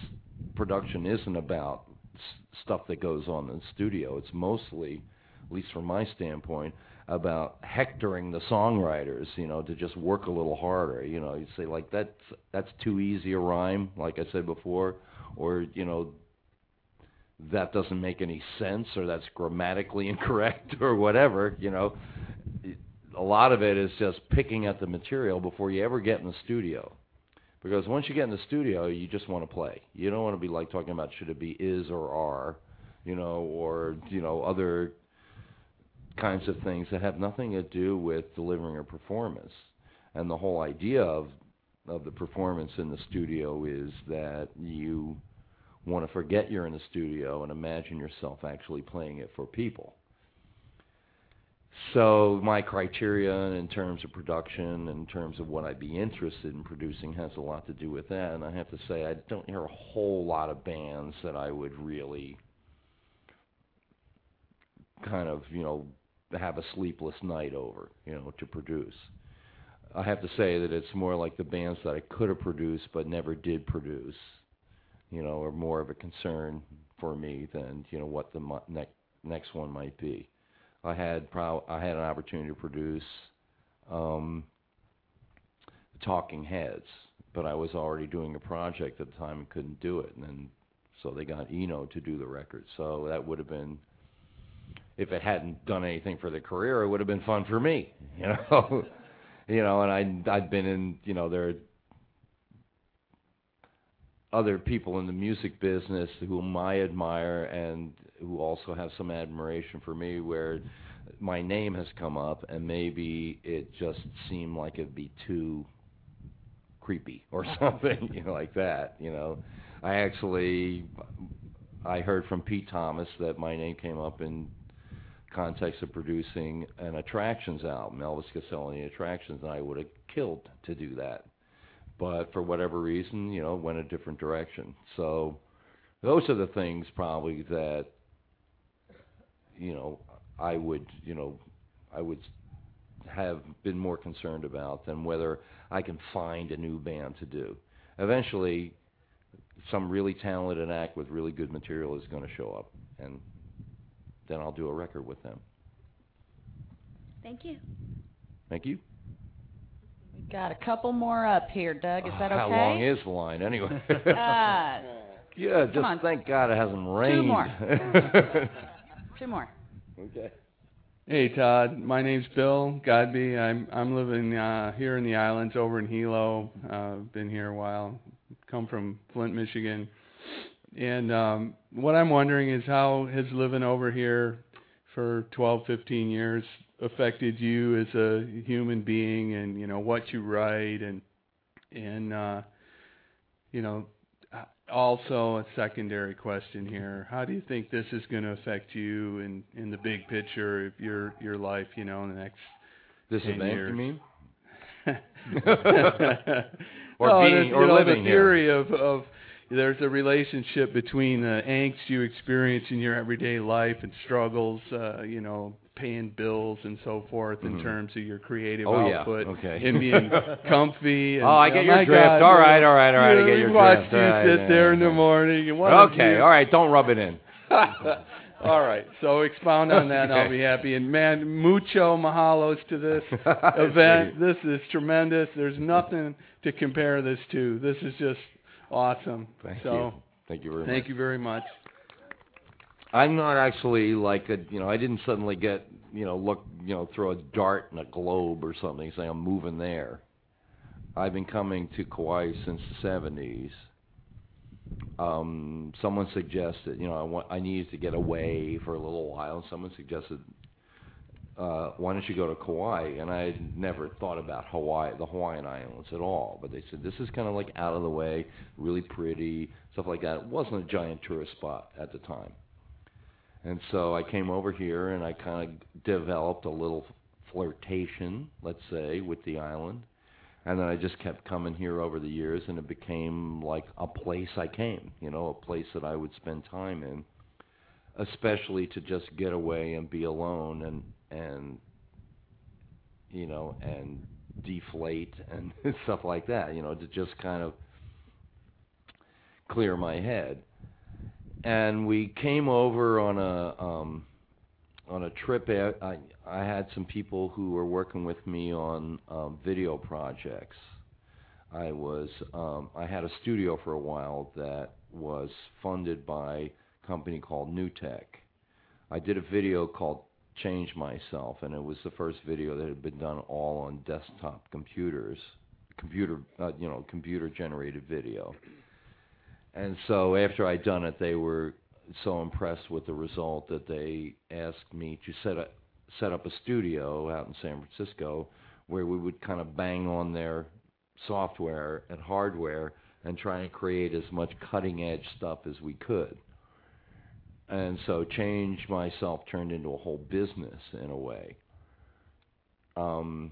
production isn't about s- stuff that goes on in the studio. It's mostly, at least from my standpoint, about hectoring the songwriters, you know, to just work a little harder. You know, you say like that's that's too easy a rhyme, like I said before, or you know, that doesn't make any sense, or that's grammatically incorrect, or whatever. You know, a lot of it is just picking at the material before you ever get in the studio. Because once you get in the studio, you just want to play. You don't want to be like talking about should it be is or are, you know, or you know other kinds of things that have nothing to do with delivering a performance. And the whole idea of of the performance in the studio is that you want to forget you're in the studio and imagine yourself actually playing it for people. So my criteria in terms of production, in terms of what I'd be interested in producing, has a lot to do with that. And I have to say, I don't hear a whole lot of bands that I would really kind of, you know, have a sleepless night over, you know, to produce. I have to say that it's more like the bands that I could have produced but never did produce, you know, are more of a concern for me than you know what the mo- next next one might be. I had pro- I had an opportunity to produce um, Talking Heads, but I was already doing a project at the time and couldn't do it, and then so they got Eno to do the record. So that would have been if it hadn't done anything for the career, it would have been fun for me, you know. you know, and I I'd been in, you know, there are other people in the music business whom I admire and who also have some admiration for me where my name has come up and maybe it just seemed like it'd be too creepy or something, you know, like that, you know. I actually I heard from Pete Thomas that my name came up in context of producing an attractions album, Elvis Costello and the Attractions, and I would have killed to do that. But for whatever reason, you know, went a different direction. So those are the things probably that you know I would you know I would have been more concerned about than whether I can find a new band to do. Eventually, some really talented act with really good material is going to show up, and then I'll do a record with them. Thank you. Thank you. We got a couple more up here, Doug. Is that okay? How long is the line anyway? uh, yeah, just on. thank God it hasn't rained. Two more. Two more. okay. Hey Todd, my name's Bill Godby. I'm I'm living uh here in the islands over in Hilo. Uh been here a while. Come from Flint, Michigan. And um what I'm wondering is how has living over here for 12, 15 years affected you as a human being and you know what you write and and uh you know uh, also a secondary question here how do you think this is going to affect you in in the big picture of your your life you know in the next This 10 event, years you mean? or well, being- or you know, living the here. of of there's a relationship between the angst you experience in your everyday life and struggles uh you know paying bills and so forth in Mhm. terms of your creative Oh, yeah. output Okay. and being comfy and Oh, I oh get your drift. God, All right, know, all right, all right, I you get your watch drift. you right, sit yeah, there in the morning and Okay, all right, don't rub it in. All right, so expound on that, and I'll be happy. And man, mucho mahalos to this event. This is tremendous. There's nothing to compare this to. This is just awesome. Thank so, you. Thank you very much. Thank you very much. I'm not actually like a, you know, I didn't suddenly get, you know, look, you know, throw a dart in a globe or something, say I'm moving there. I've been coming to Kauai since the 70s. Um, someone suggested, you know, I want, I needed to get away for a little while. Someone suggested, uh, why don't you go to Kauai? And I had never thought about Hawaii, the Hawaiian Islands at all. But they said this is kind of like out of the way, really pretty, stuff like that. It wasn't a giant tourist spot at the time. And so I came over here and I kind of developed a little flirtation, let's say, with the island. And then I just kept coming here over the years and it became like a place I came, you know, a place that I would spend time in, especially to just get away and be alone and and you know, and deflate and stuff like that, you know, to just kind of clear my head and we came over on a um on a trip I I had some people who were working with me on um video projects. I was um I had a studio for a while that was funded by a company called Newtek. I did a video called Change Myself and it was the first video that had been done all on desktop computers, computer uh, you know, computer generated video. And so after I'd done it, they were so impressed with the result that they asked me to set up set up a studio out in San Francisco where we would kind of bang on their software and hardware and try and create as much cutting edge stuff as we could. And so change myself turned into a whole business in a way. Um,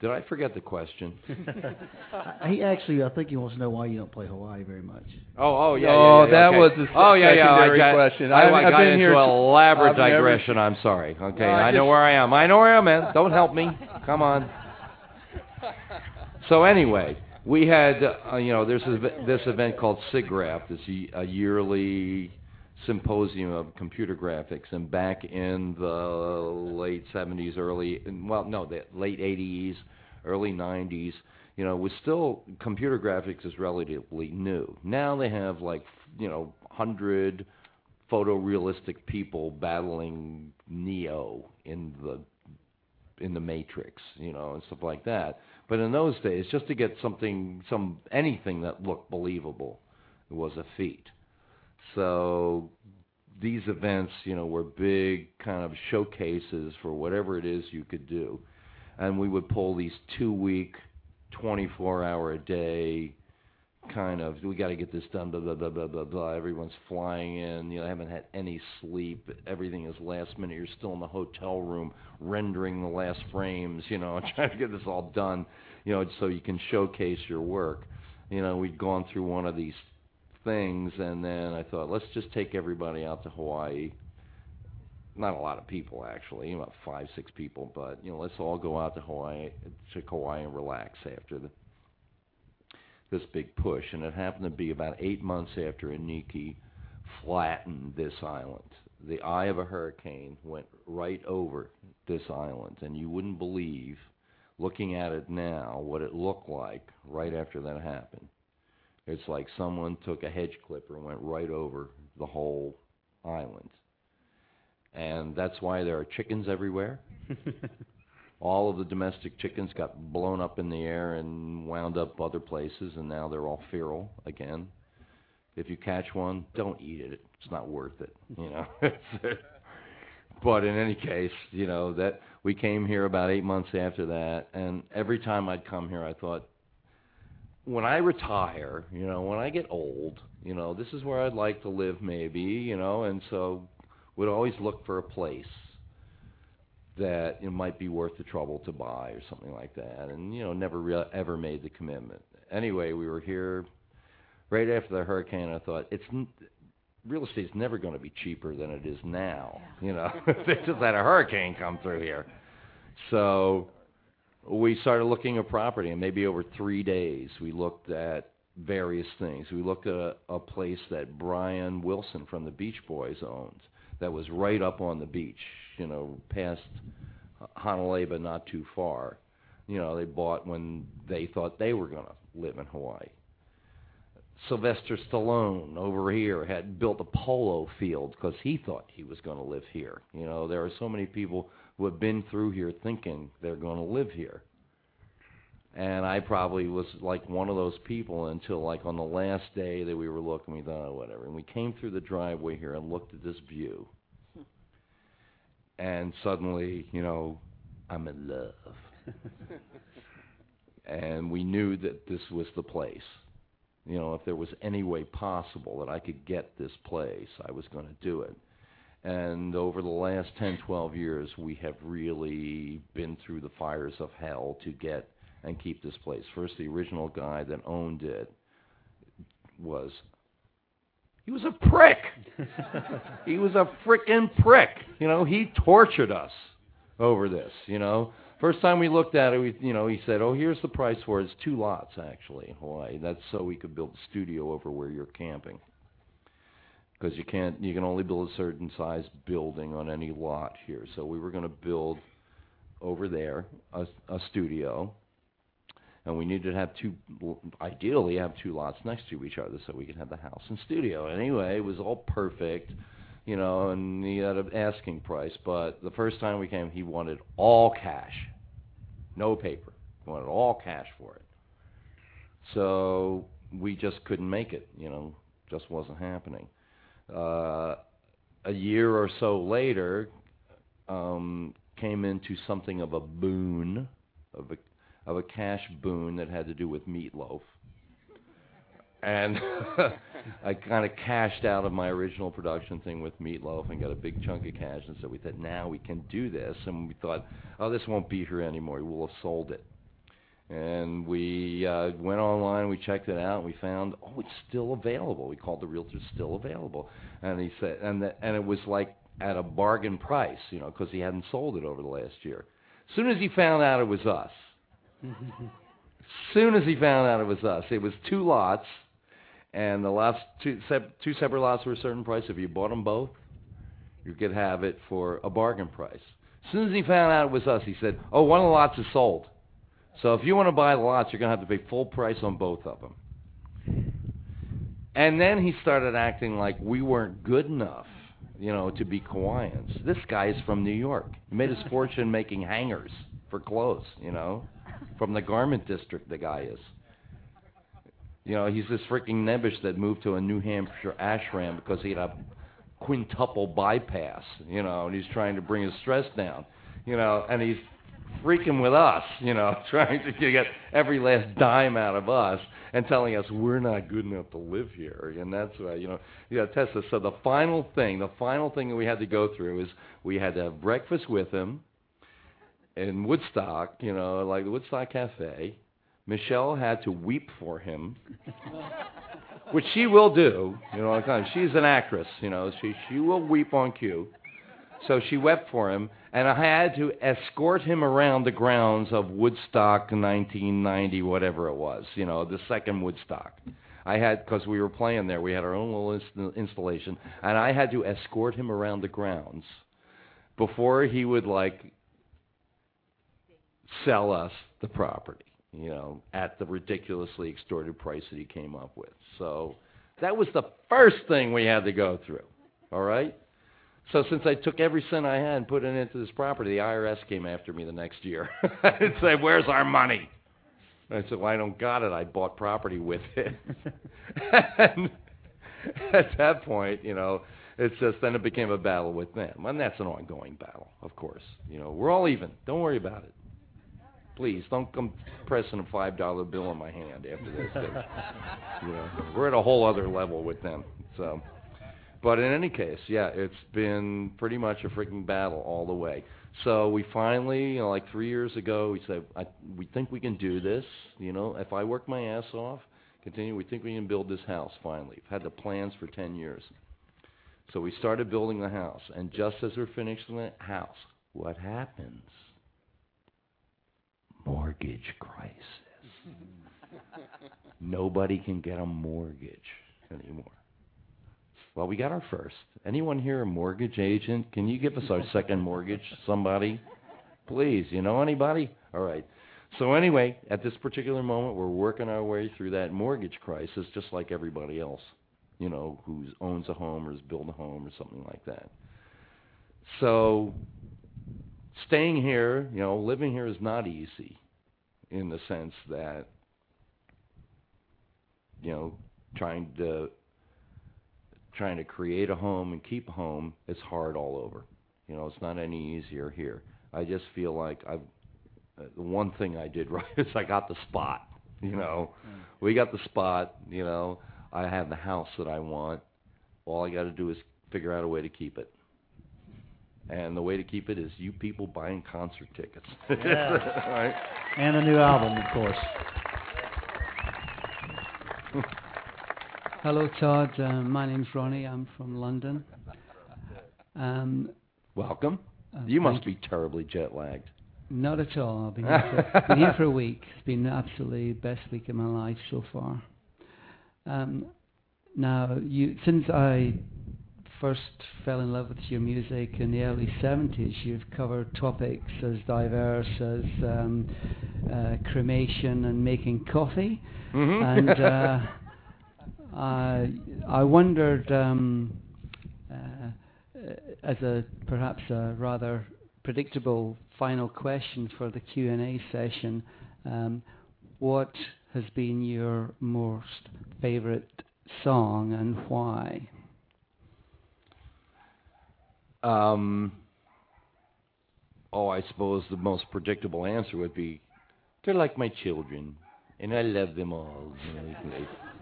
did I forget the question? he actually, I think he wants to know why you don't play Hawaii very much. Oh, oh, yeah, Oh, yeah, yeah, that okay. was the oh, yeah, yeah. I secondary got, question. I, I've- I got been into here an elaborate I've never- digression. I'm sorry. Okay, No, I I know where I am. I know where I'm at. Don't help me. Come on. So anyway, we had, uh, you know, there's this, this event called SIGGRAPH, It's a yearly symposium of computer graphics, and back in the late 70s, early, well, no, the late 80s, early 90s, you know, was still computer graphics is relatively new. Now they have like, you know, hundred photorealistic people battling Neo in the in the Matrix, you know, and stuff like that. But in those days, just to get something, some anything that looked believable, was a feat. So these events, you know, were big kind of showcases for whatever it is you could do, and we would pull these two-week, 24-hour a day kind of we got to get this done blah blah blah blah blah blah. Everyone's flying in you know I haven't had any sleep. Everything is last minute. You're still in the hotel room rendering the last frames you know trying to get this all done you know so you can showcase your work. You know we'd gone through one of these things and then I thought let's just take everybody out to Hawaii not a lot of people actually about five six people but you know let's all go out to Hawaii to Kauai and relax after the this big push, and it happened to be about eight months after Iniki flattened this island. The eye of a hurricane went right over this island, and you wouldn't believe, looking at it now, what it looked like right after that happened. It's like someone took a hedge clipper and went right over the whole island. And that's why there are chickens everywhere. all of the domestic chickens got blown up in the air and wound up other places, and now they're all feral again. If you catch one, don't eat it. It's not worth it, you know. Uh, but in any case, you know that we came here about eight months after that, and every time I'd come here, I thought, when I retire, you know, when I get old, you know, this is where I'd like to live, maybe, you know, and so would always look for a place that it might be worth the trouble to buy or something like that, and you know, never re- ever made the commitment. Anyway, we were here right after the hurricane. I thought it's n- real estate's never going to be cheaper than it is now. You know, they just had a hurricane come through here, so we started looking at property, and maybe over three days, we looked at various things. We looked at a, a place that Brian Wilson from the Beach Boys owned that was right up on the beach, you know, past Honolulu, but not too far. You know, they bought when they thought they were going to live in Hawaii. Sylvester Stallone over here had built a polo field because he thought he was going to live here. You know, there are so many people who have been through here thinking they're going to live here. And I probably was like one of those people until like on the last day that we were looking, we thought, oh, whatever. And we came through the driveway here and looked at this view. Hmm. And suddenly, you know, I'm in love. and we knew that this was the place. You know, if there was any way possible that I could get this place, I was going to do it. And over the last 10, 12 years, we have really been through the fires of hell to get and keep this place. First, the original guy that owned it was he was a prick. he was a frickin' prick. You know, he tortured us over this. You know, first time we looked at it, we, you know, he said, "Oh, here's the price for it. It's two lots actually in Hawaii. That's so we could build a studio over where you're camping." Because you can't, you can only build a certain size building on any lot here. So we were going to build over there a, a studio, and we needed to have two, ideally have two lots next to each other so we could have the house and studio. Anyway, it was all perfect, you know, and he had an asking price. But the first time we came, he wanted all cash, no paper. He wanted all cash for it. So we just couldn't make it, you know, just wasn't happening. Uh, a year or so later, um, came into something of a boon, of a of a cash boon that had to do with Meat Loaf. And I kind of cashed out of my original production thing with Meat Loaf and got a big chunk of cash. And so we said, now we can do this. And we thought, oh, this won't be here anymore. We'll have sold it. And we uh, went online, we checked it out, and we found, oh, it's still available. We called the realtor, still available. And he said, and the, and it was like at a bargain price, you know, because he hadn't sold it over the last year. As soon as he found out it was us, as soon as he found out it was us, it was two lots, and the last two, sep- two separate lots were a certain price. If you bought them both, you could have it for a bargain price. As soon as he found out it was us, he said, "Oh, one of the lots is sold. So if you want to buy lots, you're going to have to pay full price on both of them." And then he started acting like we weren't good enough, you know, to be Kauaians. This guy is from New York. He made his fortune making hangers for clothes, you know from the garment district the guy is. You know, he's this freaking nebbish that moved to a New Hampshire ashram because he had a quintuple bypass, you know, and he's trying to bring his stress down, you know, and he's freaking with us, you know, trying to get every last dime out of us and telling us we're not good enough to live here. And that's why, you know, you know, Tessa. So the final thing, the final thing that we had to go through is we had to have breakfast with him in Woodstock, you know, like the Woodstock Cafe. Michele had to weep for him, which she will do. You know, she's an actress. You know, she she will weep on cue. So she wept for him, and I had to escort him around the grounds of Woodstock 1990, whatever it was. You know, the second Woodstock. I had because we were playing there. We had our own little inst- installation, and I had to escort him around the grounds before he would like sell us the property, you know, at the ridiculously extorted price that he came up with. So that was the first thing we had to go through. All right? So since I took every cent I had and put it into this property, the IRS came after me the next year and said, "Where's our money?" I said, "Well, I don't got it. I bought property with it." and at that point, you know, it's just then it became a battle with them, and that's an ongoing battle, of course. You know, we're all even. Don't worry about it. Please don't come pressing a five dollar bill in my hand after this. you know, we're at a whole other level with them. So, but in any case, yeah, it's been pretty much a freaking battle all the way. So we finally, you know, like three years ago, we said, I, we think we can do this. You know, if I work my ass off, continue, we think we can build this house finally. We've had the plans for 10 years. So we started building the house, and just as we're finishing the house, what happens? Mortgage crisis. Nobody can get a mortgage anymore. Well, we got our first. Anyone here a mortgage agent? Can you give us our second mortgage? Somebody? Please, you know anybody? All right. So anyway, at this particular moment, we're working our way through that mortgage crisis just like everybody else, you know, who owns a home or has built a home or something like that. So staying here, you know, living here is not easy in the sense that, you know, trying to trying to create a home and keep a home is hard all over. You know, it's not any easier here. I just feel like I've uh, the one thing I did right is I got the spot. You know, we got the spot. You know, I have the house that I want. All I got to do is figure out a way to keep it. And the way to keep it is you people buying concert tickets. Yeah. right? And a new album, of course. Hello, Todd. Uh, my name's Ronnie. I'm from London. Um, Welcome. uh, you must be terribly jet lagged. Not at all. I've been here, for, been here for a week. It's been absolutely the best week of my life so far. Um, now, you since I first fell in love with your music in the early 70s, you've covered topics as diverse as um, uh, cremation and making coffee. Mhm. And uh, I, I wondered, um, uh, as a perhaps a rather predictable final question for the Q&A session, um, what has been your most favorite song and why? Um, oh, I suppose the most predictable answer would be, they're like my children, and I love them all.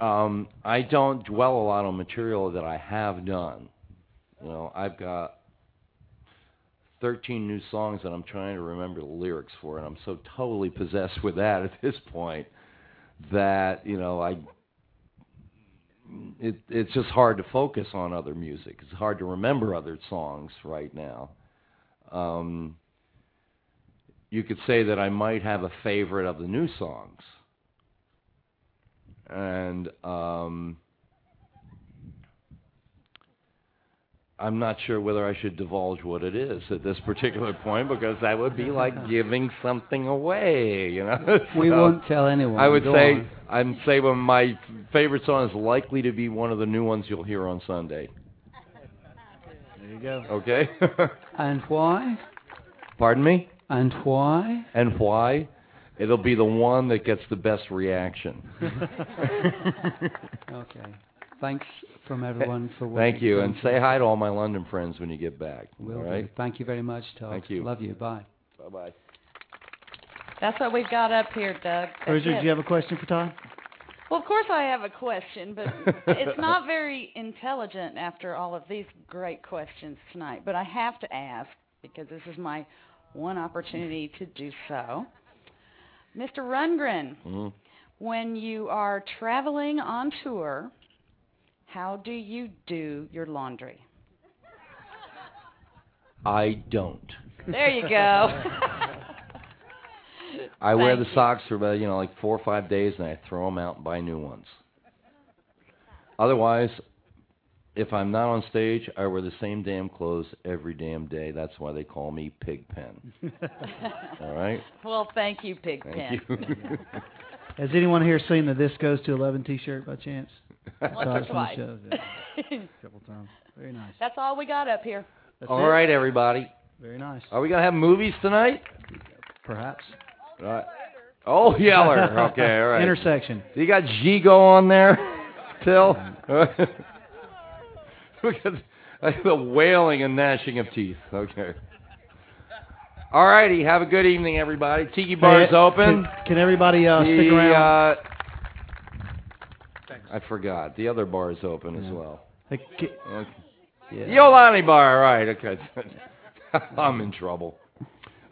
Um, I don't dwell a lot on material that I have done. You know, I've got 13 new songs that I'm trying to remember the lyrics for, and I'm so totally possessed with that at this point that you know I it it's just hard to focus on other music. It's hard to remember other songs right now. Um, you could say that I might have a favorite of the new songs, and um, I'm not sure whether I should divulge what it is at this particular point because that would be like giving something away, you know. We So won't tell anyone. I would Go say on. I'm say my favorite song is likely to be one of the new ones you'll hear on Sunday. There you go. Okay. And why? Pardon me. And why? And why? It'll be the one that gets the best reaction. Okay. Thanks from everyone for watching. Thank you've you, done and say hi to all my London friends when you get back. Will all do. Thank you very much, Todd. Thank you. Love you. Bye. Bye bye. That's what we've got up here, Doug. That's Bridget, do you have a question for Todd? Well, of course I have a question, but it's not very intelligent after all of these great questions tonight. But I have to ask because this is my one opportunity to do so. Mr. Rundgren, Mhm. when you are traveling on tour, how do you do your laundry? I don't. There you go. I wear Thank the you. socks for about you know like four or five days, and I throw them out and buy new ones. Otherwise, if I'm not on stage, I wear the same damn clothes every damn day. That's why they call me Pigpen. All right. Well, thank you, Pigpen. Thank you. Has anyone here seen the This Goes to 11 T-shirt by chance? Once or the twice. shows, yeah. A couple times. Very nice. That's all we got up here. That's All it. right, everybody. Very nice. Are we gonna have movies tonight? Perhaps. Right. Oh, Yeller. Okay, all right. Intersection. You got Gigot on there, Till? Um, the wailing and gnashing of teeth. Okay. All righty. Have a good evening, everybody. Tiki bar is open. Can, can everybody uh, stick around? uh, I forgot. The other bar is open as well. Hey, ca- Okay. yeah. Yolani bar, right? Okay. I'm in trouble.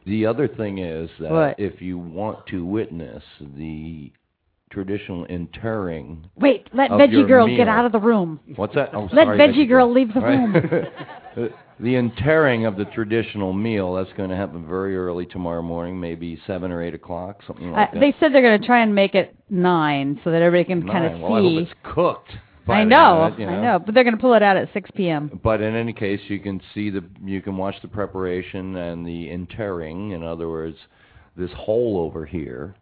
The other thing is that What? if you want to witness the traditional interring, Wait, let of Veggie your Girl meal- get out of the room. What's that? Oh, Let sorry, Veggie Girl leave the Right. room. The- the interring of the traditional meal that's going to happen very early tomorrow morning, maybe seven or eight o'clock, something Uh, like that. they said they're going to try and make it nine so that everybody can kind of Nine. see. Well, I hope it's cooked. by I then, know, uh, you I know, but they're going to pull it out at 6 p.m. But in any case, you can see the you can watch the preparation and the interring. In other words, this hole over here,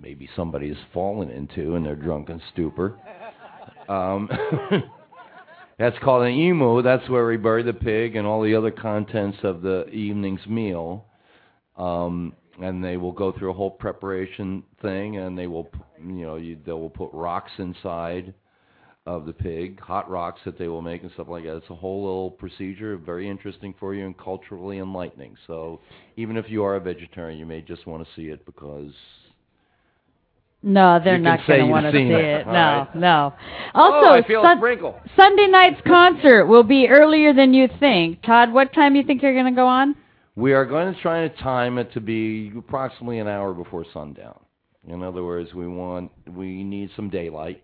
maybe somebody has fallen into in their drunken stupor. Um, that's called an imu. That's where we bury the pig and all the other contents of the evening's meal. Um, and they will go through a whole preparation thing, and they will, you know, you, they will put rocks inside of the pig, hot rocks that they will make and stuff like that. It's a whole little procedure, very interesting for you and culturally enlightening. So even if you are a vegetarian, you may just want to see it because No, they're not going to want to see it. it. No, right. no. Oh, Also, a Sun-. Sunday night's concert will be earlier than you think. Todd, what time do you think you're going to go on? we are going to try to time it to be approximately an hour before sundown. In other words, we want we need some daylight.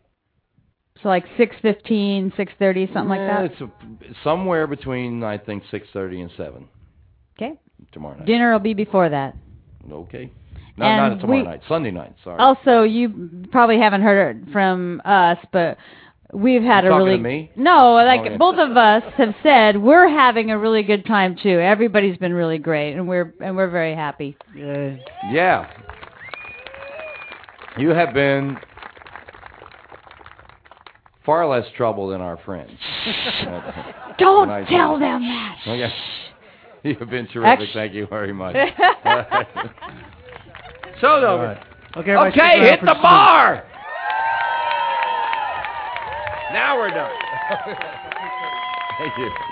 So like 6:15, 6:30, something like Eh, that. It's a, somewhere between I think six thirty and seven Okay. tomorrow night. Dinner will be before that. Okay. No, not And tomorrow we- night. Sunday night. Sorry. Also, you probably haven't heard it from us, but we've had You a really no, oh, like Oh, both of us have said we're having a really good time too. Everybody's been really great, and we're and we're very happy. Yeah. Yeah. You have been far less trouble than our friends. Don't Nice. tell them that. Okay. You've been terrific. Actu- Thank you very much. Show's over. Okay, everybody Okay, hit the bar. Now we're done. Thank you.